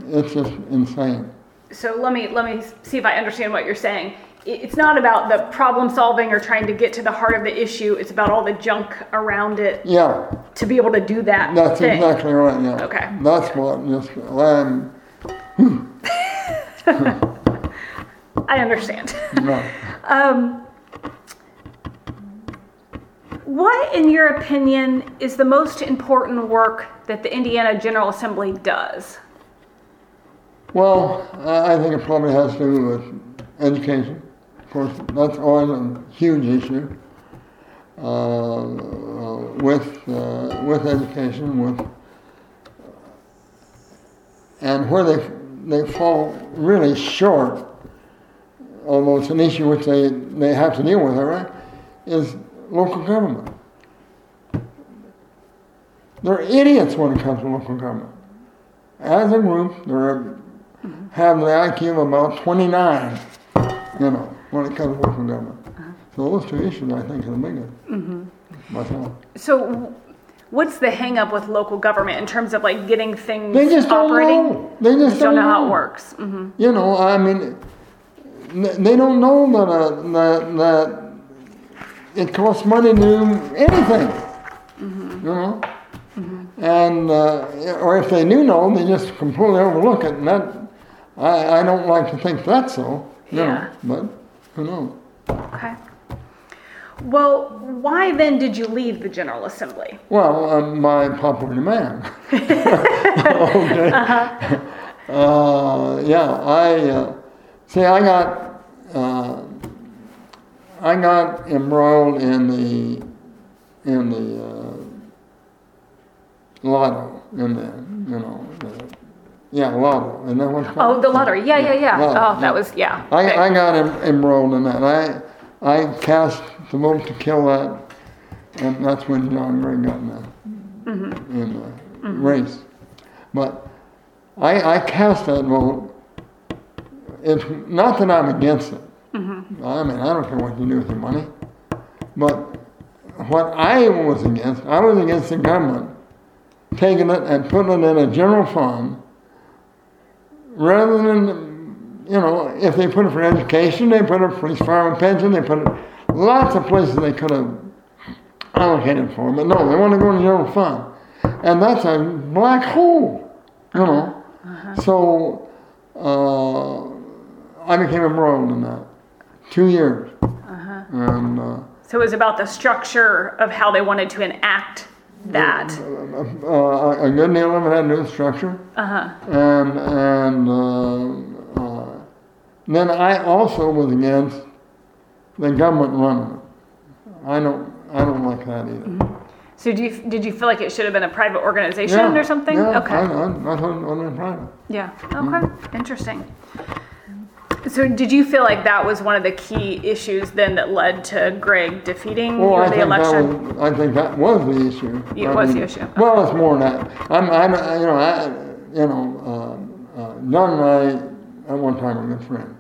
S2: it's just insane.
S1: so let me let me see if I understand what you're saying. It's not about the problem solving or trying to get to the heart of the issue. It's about all the junk around it
S2: Yeah,
S1: to be able to do that
S2: that's
S1: thing.
S2: exactly right, yeah.
S1: Okay.
S2: That's what, just, I'm,
S1: I understand.
S2: no.
S1: Um, what, in your opinion, is the most important work that the Indiana General Assembly does?
S2: Well, I I think it probably has to do with education. Of course, that's always a huge issue. Uh, uh, with uh, with education, with and where they they fall really short, although it's an issue which they, they have to deal with, all right, is local government. They're idiots when it comes to local government. As a group, they're have the IQ of about 29, you know, when it comes to local government. So those two issues, I think, are the biggest. Myself.
S1: So, what's the hang up with local government in terms of like getting things
S2: They just don't
S1: operating?
S2: know. They just
S1: Just don't know how it works. hmm
S2: You know, I mean, they don't know that, uh, that, that it costs money to do anything. You know? And, uh, or if they do know, they just completely overlook it. And that, I, I don't like to think that's so.
S1: Yeah.
S2: Know, but who knows?
S1: Okay. Well, why then did you leave the General Assembly?
S2: Well, I'm my popular demand. okay. Uh, yeah, I uh, see. I got uh, I got embroiled in the in the uh, lotto in the you know the, yeah lotto and that was
S1: Oh, the lottery. Yeah, yeah, yeah.
S2: Lotto,
S1: Oh, that was yeah.
S2: I,
S1: Okay.
S2: I got em- embroiled in that. I I cast the vote to kill that, and that's when John Gregg got in the mm-hmm. in the mm-hmm. race. But I I cast that vote. It's not that I'm against it. Mm-hmm. I mean, I don't care what you do with your money. But what I was against, I was against the government taking it and putting it in a general fund rather than, you know, if they put it for education, they put it for and pension, they put it lots of places they could have allocated for. But no, they want to go in the general fund, and that's a black hole, you know. So uh, I became embroiled in that two years, and. Uh,
S1: So it was about the structure of how they wanted to enact that.
S2: uh, a good deal of it had with structure.
S1: Uh-huh.
S2: And, and uh, uh, then I also was against the government running it. I don't, I don't like that either.
S1: So do you, did you feel like it should have been a private organization
S2: Yeah,
S1: or something?
S2: Yeah,
S1: okay.
S2: I, I, I thought it was private.
S1: Yeah. Okay. Interesting. So did you feel like that was one of the key issues then that led to Gregg defeating
S2: Well,
S1: the election?
S2: was, I think that was the issue.
S1: It
S2: I
S1: was the issue.
S2: Well, it's more than that. I'm, I'm, you know, I, you know, um, uh, John and I at one time were good friends.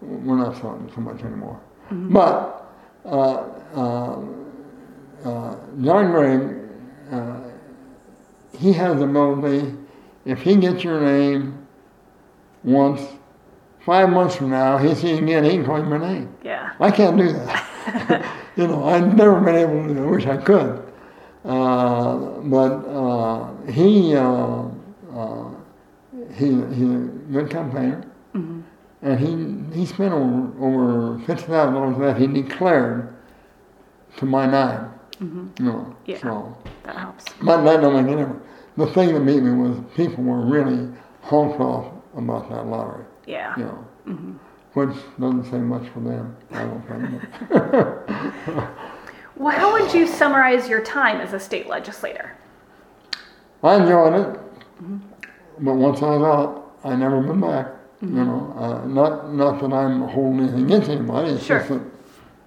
S2: We're not talking so much anymore.
S1: Mm-hmm.
S2: But uh, uh, uh, John Gregg, uh, he has the ability. If he gets your name once, five months from now, he sees again, he can call your name.
S1: Yeah.
S2: I can't do that. you know, I've never been able to. I wish I could. Uh, but uh, he uh, uh, he he's a good campaigner,
S1: Mm-hmm.
S2: and he he spent over over fifty thousand dollars that he declared to my nine. You know,
S1: Mm-hmm. Yeah.
S2: so
S1: That helps.
S2: but that don't make it difference. The thing that made me was people were really honked off about that lottery.
S1: Yeah.
S2: You know, which doesn't say much for them. I don't think.
S1: Well, how would you summarize your time as a state legislator?
S2: I enjoyed it, but once I was out, I never been back. You know, uh, not not that I'm holding anything against anybody. It's
S1: Sure.
S2: just that,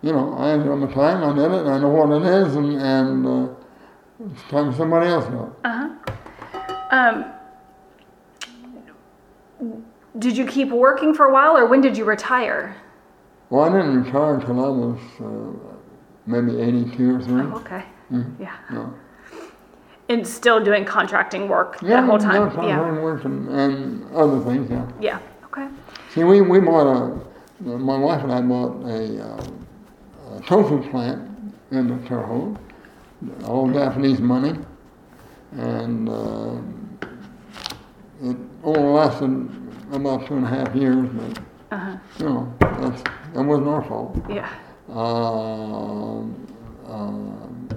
S2: you know, I enjoy my time. I did it. I know what it is, and and uh, it's time for somebody else to do it.
S1: Um, did you keep working for a while, or when did you retire?
S2: Well, I didn't retire until I was uh, maybe 82 or 3.
S1: Oh, okay. Yeah.
S2: Yeah.
S1: And still doing contracting work
S2: Yeah,
S1: the whole time.
S2: yeah,
S1: Yeah.
S2: work and, and other things, yeah.
S1: Yeah. Okay.
S2: See, we, we bought a, my wife and I bought a, uh, a tofu plant in the Terre Haute, all Japanese money, and uh, it only lasted about two and a half years, but,
S1: Uh-huh.
S2: you know, that's, that wasn't our fault.
S1: Yeah.
S2: Um, um,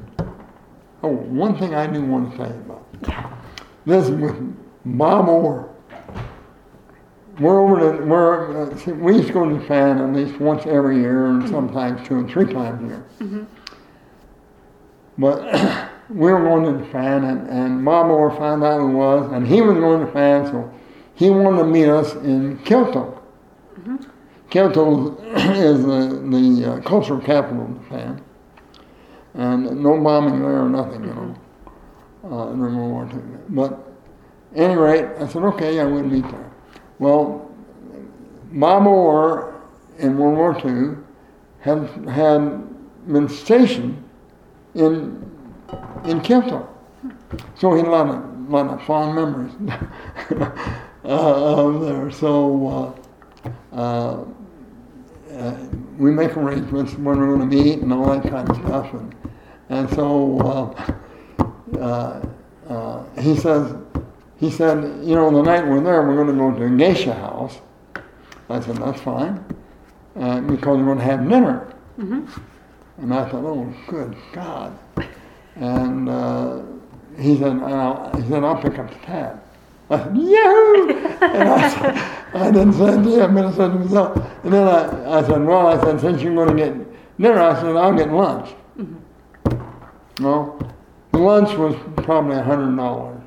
S2: oh, one thing I do want to you about.
S1: Yeah.
S2: This is with Bob Orr. We're over to, we're, uh, see, we used to go to Japan at least once every year and sometimes two and three times a year. But we were going to Japan and, and Bob Orr found out who was and he was going to Japan so he wanted to meet us in Kyoto. Kyoto is the, the uh, cultural capital of Japan. And no bombing there or nothing, you know, uh, during World War II. But at any rate, I said, okay, I would meet there. Well, Bob Orr in World War II had, had been stationed in, in Kyoto. So he had a lot of, lot of fond memories there. So uh, uh, uh, we make arrangements when we're going to meet and all that kind of stuff. And, and so uh, uh, uh, he says, he said, you know, the night we're there, we're going to go to a geisha house. I said, that's fine, uh, because we're going to have dinner. And I thought, oh, good God. And uh, he said, I'll, he said, I'll pick up the tab. I said, Yahoo! and I, said, I didn't say it to him, but I said to myself. And then I, I said, well, I said, since you're going to get dinner, I said, I'll get lunch. Well, the lunch was probably a hundred dollars.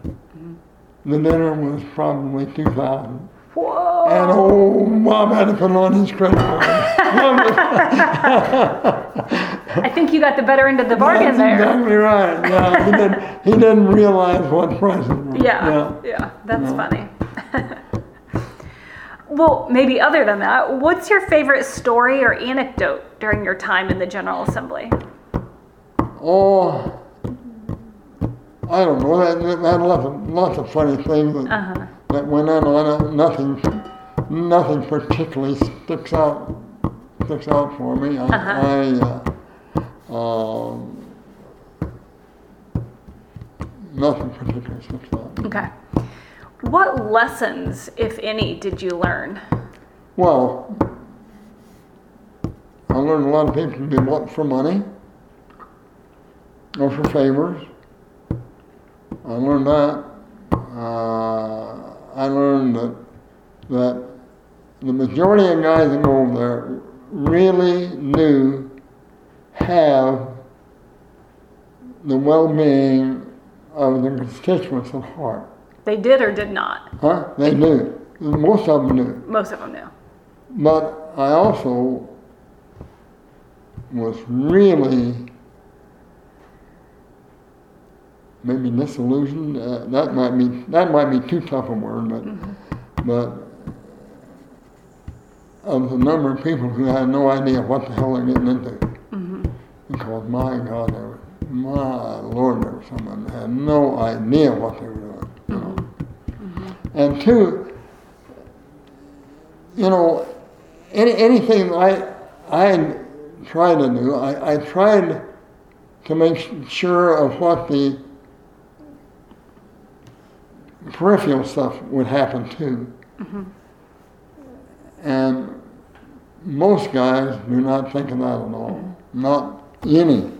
S2: The dinner was probably two thousand.
S1: Whoa.
S2: And oh, mom had to put on his credit card.
S1: I think you got the better end of the bargain
S2: That's
S1: there.
S2: exactly right. Yeah, he didn't, he didn't realize what prices were.
S1: Yeah, yeah, that's funny. well, maybe other than that, what's your favorite story or anecdote during your time in the General Assembly?
S2: Oh, I don't know. That, that had lots of, of funny things
S1: Uh-huh.
S2: That went on. I don't, nothing, nothing particularly sticks out, sticks out for me. I,
S1: Uh-huh.
S2: I uh, um, nothing particularly sticks out.
S1: Okay. What lessons, if any, did you learn?
S2: Well, I learned a lot of people do what for money or for favors. I learned that. Uh, I learned that that the majority of guys that go over there really do have the well-being of the constituents at heart.
S1: They did or did not?
S2: Huh? They do. Most of them do.
S1: Most of them knew.
S2: But I also was really maybe disillusioned. Uh, that might be that might be too tough a word, but mm-hmm. but of the number of people who had no idea what the hell they're getting into. Mm-hmm. Because my God, was, my Lord, there were some of had no idea what they were doing. You know. Mm-hmm. And two, you know, any, anything I, I try to do. I, I tried to make sure of what the peripheral stuff would happen too. And most guys do not think of that at all. Not any.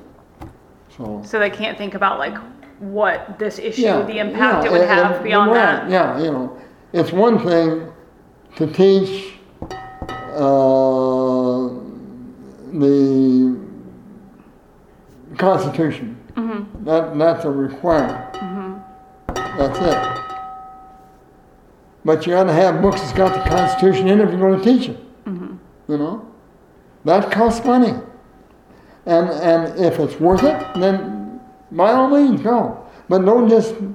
S2: So.
S1: So they can't think about like what this issue,
S2: Yeah,
S1: the impact
S2: yeah,
S1: it would
S2: and-
S1: have
S2: and-
S1: beyond
S2: right,
S1: that.
S2: Yeah, you know, it's one thing to teach uh, the Constitution.
S1: Mm-hmm.
S2: That that's a requirement. That's it. But you got to have books that's got the Constitution in it if you're going to teach it.
S1: Mm-hmm.
S2: You know, that costs money. And and if it's worth it, then by all means go. But don't just, you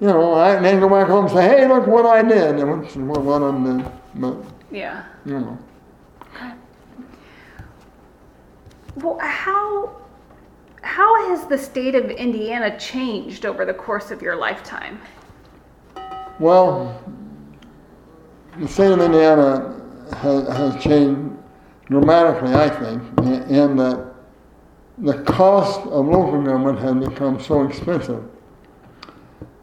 S2: know, I then go back home and say, hey, look what I did. And what one of them did. But
S1: Yeah.
S2: you know,
S1: Well, how how has the state of Indiana changed over the course of your lifetime?
S2: well, the state of Indiana has, has changed dramatically, I think, in, that the cost of local government has become so expensive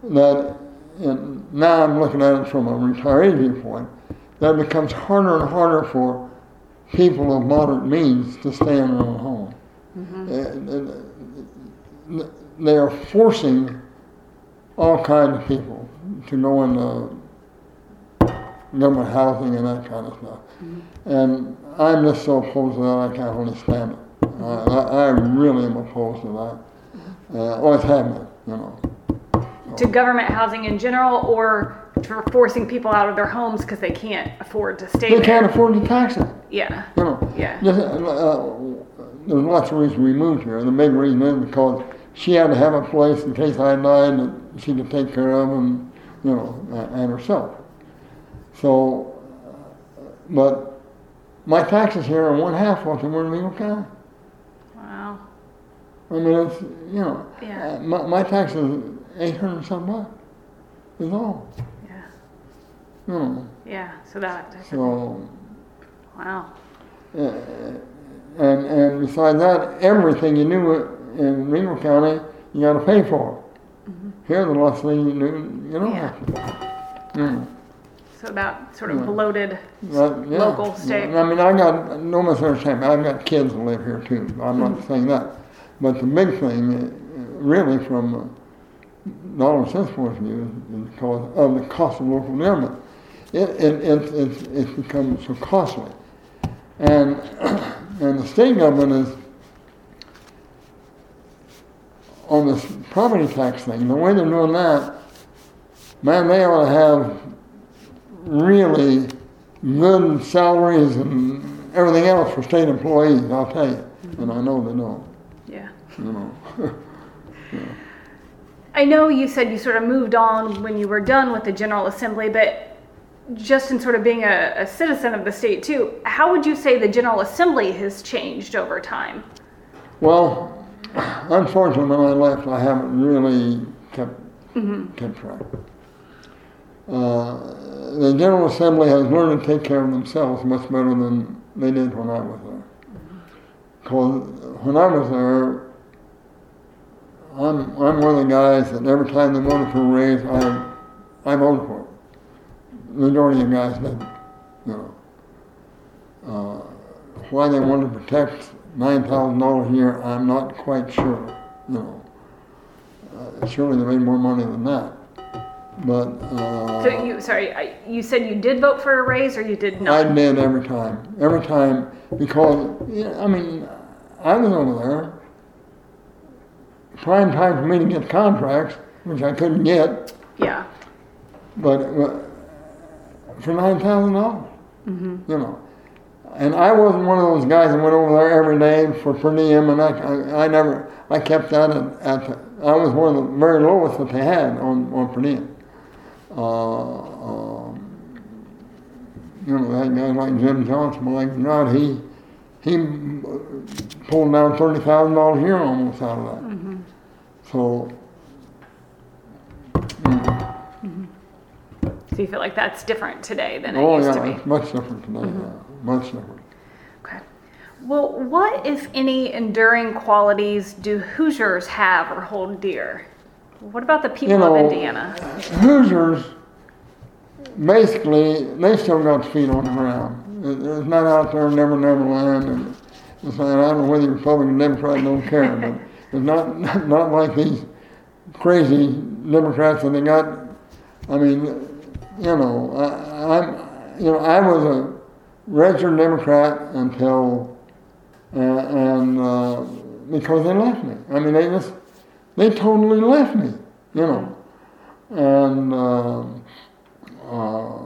S2: that and now I'm looking at it from a retiree viewpoint, that it becomes harder and harder for people of moderate means to stay in their own home. Mm-hmm. And- and they are forcing all kinds of people to go into government housing and that kind of stuff. And I'm just so opposed to that, I can't really stand it. I, I I really am opposed to that. Uh, always have been, you know.
S1: To government housing in general, or for forcing people out of their homes because they can't afford to stay
S2: They
S1: there?
S2: can't afford to tax it,
S1: Yeah.
S2: you know.
S1: Yeah.
S2: Just, uh, uh, there's lots of reasons we moved here. The big reason is because she had to have a place in case I died that she could take care of and, you know, and herself. So, but my taxes here are one half what they were in Vigo County.
S1: Wow.
S2: I mean, it's, you know,
S1: Yeah.
S2: uh, my, my taxes is eight hundred and some bucks. Is all,
S1: Yeah.
S2: you know,
S1: Yeah. So that.
S2: so.
S1: Wow.
S2: Uh, And, and besides that, everything you do in Reno County, you gotta pay for. Here, the last thing you do, you don't
S1: Yeah.
S2: have to. Mm,
S1: So that sort of bloated.
S2: that- yeah.
S1: Local, state.
S2: I mean, I got, no misunderstanding, I've got kids that live here too, I'm not saying that. But the big thing, uh, really from cents point of view, is because of the cost of local government. It, it, it, it's it's become so costly. And, and the state government is, on this property tax thing, the way they're doing that, man, they ought to have really good salaries and everything else for state employees, I'll tell you. And I know they don't,
S1: Yeah.
S2: you know.
S1: I know you said you sort of moved on when you were done with the General Assembly, but just in sort of being a, a citizen of the state too, how would you say the General Assembly has changed over time?
S2: Well, unfortunately, when I left, I haven't really kept, mm-hmm. kept track. Uh, the General Assembly has learned to take care of themselves much better than they did when I was there. Because when I was there, I'm, I'm one of the guys that every time they voted for a raise, I, I voted for it. The majority of guys did, you know. Uh, why they wanted to protect nine thousand dollars a year, I'm not quite sure, you know. Uh, surely they made more money than that, but, uh.
S1: So you, sorry, I, you said you did vote for a raise or you did not?
S2: I did every time, every time, because, I mean, I was over there. Prime time for me to get contracts, which I couldn't get,
S1: Yeah.
S2: but uh, for nine thousand dollars, you know. And I wasn't one of those guys that went over there every day for per diem, and I, I, I never, I kept that at, at the, I was one of the very lowest that they had on, on per diem. Uh, um, you know, that guy like Jim Johnson, my God, he, he pulled down thirty thousand dollars a year almost out of that. So,
S1: So you feel like that's different today than it
S2: oh
S1: used
S2: yeah,
S1: to be?
S2: it's much different today, yeah, much different.
S1: Okay. Well, what, if any, enduring qualities do Hoosiers have or hold dear? What about the people
S2: You know,
S1: of Indiana?
S2: Hoosiers, basically, they still got feet on the ground. It- It's not out there, never, never land. And it's I don't know whether you're Republican, or Democrat, don't care. But it's not, not like these crazy Democrats that they got. I mean, you know, I, I'm, you know, I was a registered Democrat until, uh, and uh, because they left me. I mean, they just, they totally left me, you know. And, um uh,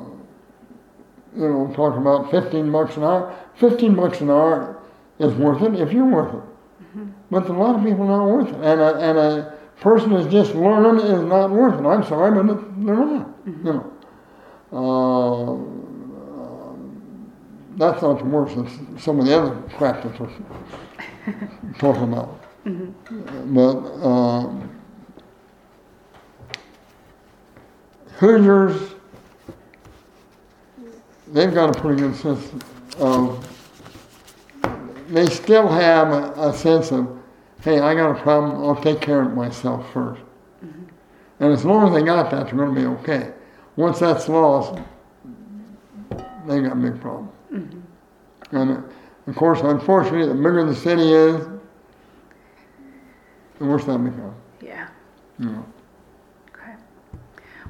S2: you know, talking about 15 bucks an hour. 15 bucks an hour is worth it if you're worth it. But a lot of people are not worth it. And a, and a person that's just learning is not worth it. I'm sorry, but they're not, you know. Uh, that's not the worst. It's some of the other crap that we're talking about. But um, Hoosiers, they've got a pretty good sense of, they still have a, a sense of, hey, I got a problem, I'll take care of myself 1st And as long as they got that, they're going to be okay. Once that's lost, they got a big problem. And uh, of course, unfortunately, the bigger the city is, that becomes.
S1: Yeah.
S2: You.
S1: Okay.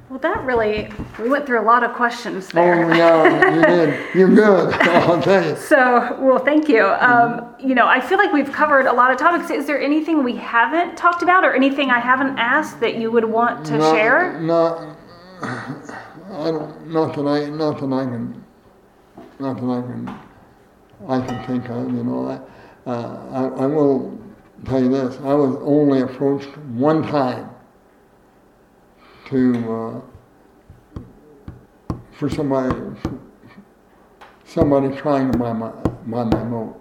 S1: Well, that really, we went through a lot of questions there.
S2: Oh, yeah, you did. You're good, I'll tell you.
S1: So, well, thank you. Um, you know, I feel like we've covered a lot of topics. Is there anything we haven't talked about or anything I haven't asked that you would want to
S2: Not-
S1: share?
S2: Not, I don't, not that I, not that I can, not that I can, I can think of, you know. I, uh, I, I will tell you this, I was only approached one time to, uh, for somebody, somebody trying to buy my, buy my vote.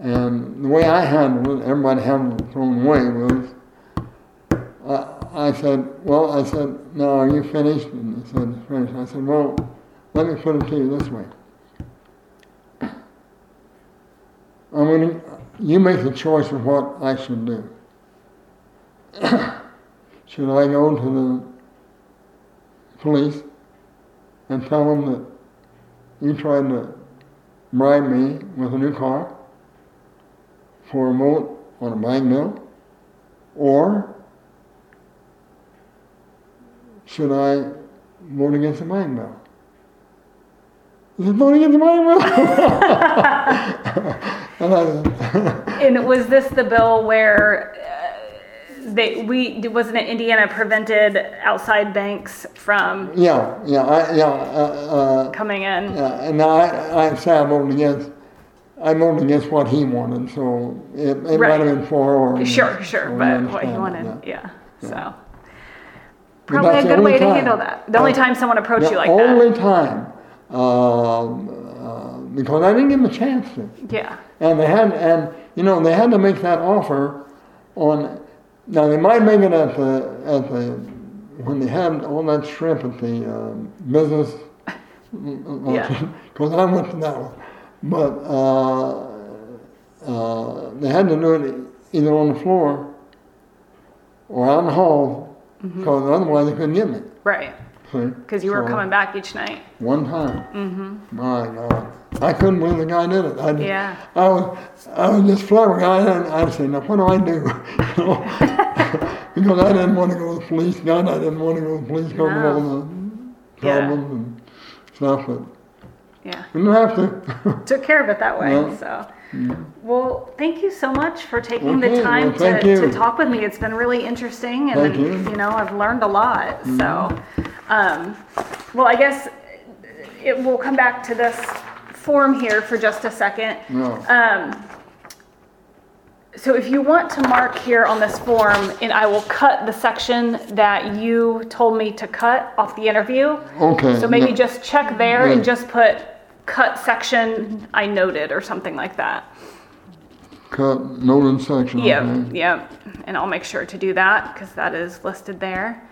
S2: And the way I handled it, everybody handled it their own way, was I, I said, well, I said, now are you finished? And he said, finished. I said, well, let me put it to you this way. I'm going to, you make the choice of what I should do. should I go to the police and tell them that you tried to bribe me with a new car for a vote on a bank bill? Or should I vote against the bank bill? I said, vote against the bank bill. and
S1: was this the bill where uh, they we wasn't it Indiana prevented outside banks from
S2: yeah, yeah, I, yeah, uh,
S1: coming in?
S2: uh, yeah, and I, I say I voted against, I voted against what he wanted, so it, it might have been for or.
S1: Sure, sure, but what he wanted,
S2: that,
S1: yeah. So probably a good way to handle that. The only time someone approached you like that.
S2: only time, um, uh, because I didn't give him a chance to.
S1: Yeah.
S2: And they had, and you know, they had to make that offer on. Now they might make it at the at the when they had all that shrimp at the um, business.
S1: Yeah.
S2: Because I went to that one, but uh, uh, they had to do it either on the floor or on the hall, because otherwise they couldn't get me.
S1: Right.
S2: Because
S1: you were coming back each night.
S2: one time. Mm-hmm. My God. I couldn't believe the guy did it. I,
S1: Yeah.
S2: I was, I was just flabbergasted. I'd say, now what do I do? You know? because I didn't want to go to the police. God, I didn't want to go to the police because of all the
S1: Yeah.
S2: and stuff. But
S1: Yeah.
S2: didn't have to.
S1: Took care of it that way.
S2: Yeah.
S1: So. Well, thank you so much for taking
S2: Okay,
S1: the time
S2: well,
S1: to, to talk with me. It's been really interesting, and
S2: you. Mm-hmm.
S1: know, I've learned a lot. So, um, well, I guess it will come back to this form here for just a second.
S2: no.
S1: Um, so if you want to mark here on this form, and I will cut the section that you told me to cut off the interview.
S2: okay.
S1: So maybe
S2: yeah.
S1: just check there and just put cut section I noted or something like that.
S2: cut noted section.
S1: Yeah,
S2: Okay.
S1: yep. And I'll make sure to do that because that is listed there.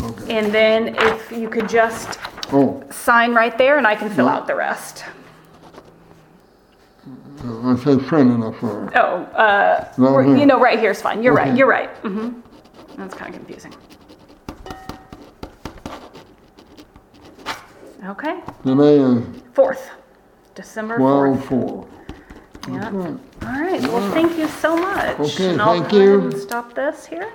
S2: Okay.
S1: And then if you could just
S2: Oh,
S1: sign right there and I can fill out the rest.
S2: I it says printed up there.
S1: Oh, uh, we're-
S2: here.
S1: you know, right here's fine. You're right.
S2: Okay.
S1: You're right. hmm That's kind of confusing. Okay,
S2: Today is
S1: fourth, December
S2: twelve
S1: fourth.
S2: four.
S1: Yeah. All right. Well, thank you so much.
S2: Okay,
S1: and I'll
S2: thank
S1: go ahead
S2: you.
S1: and stop this here.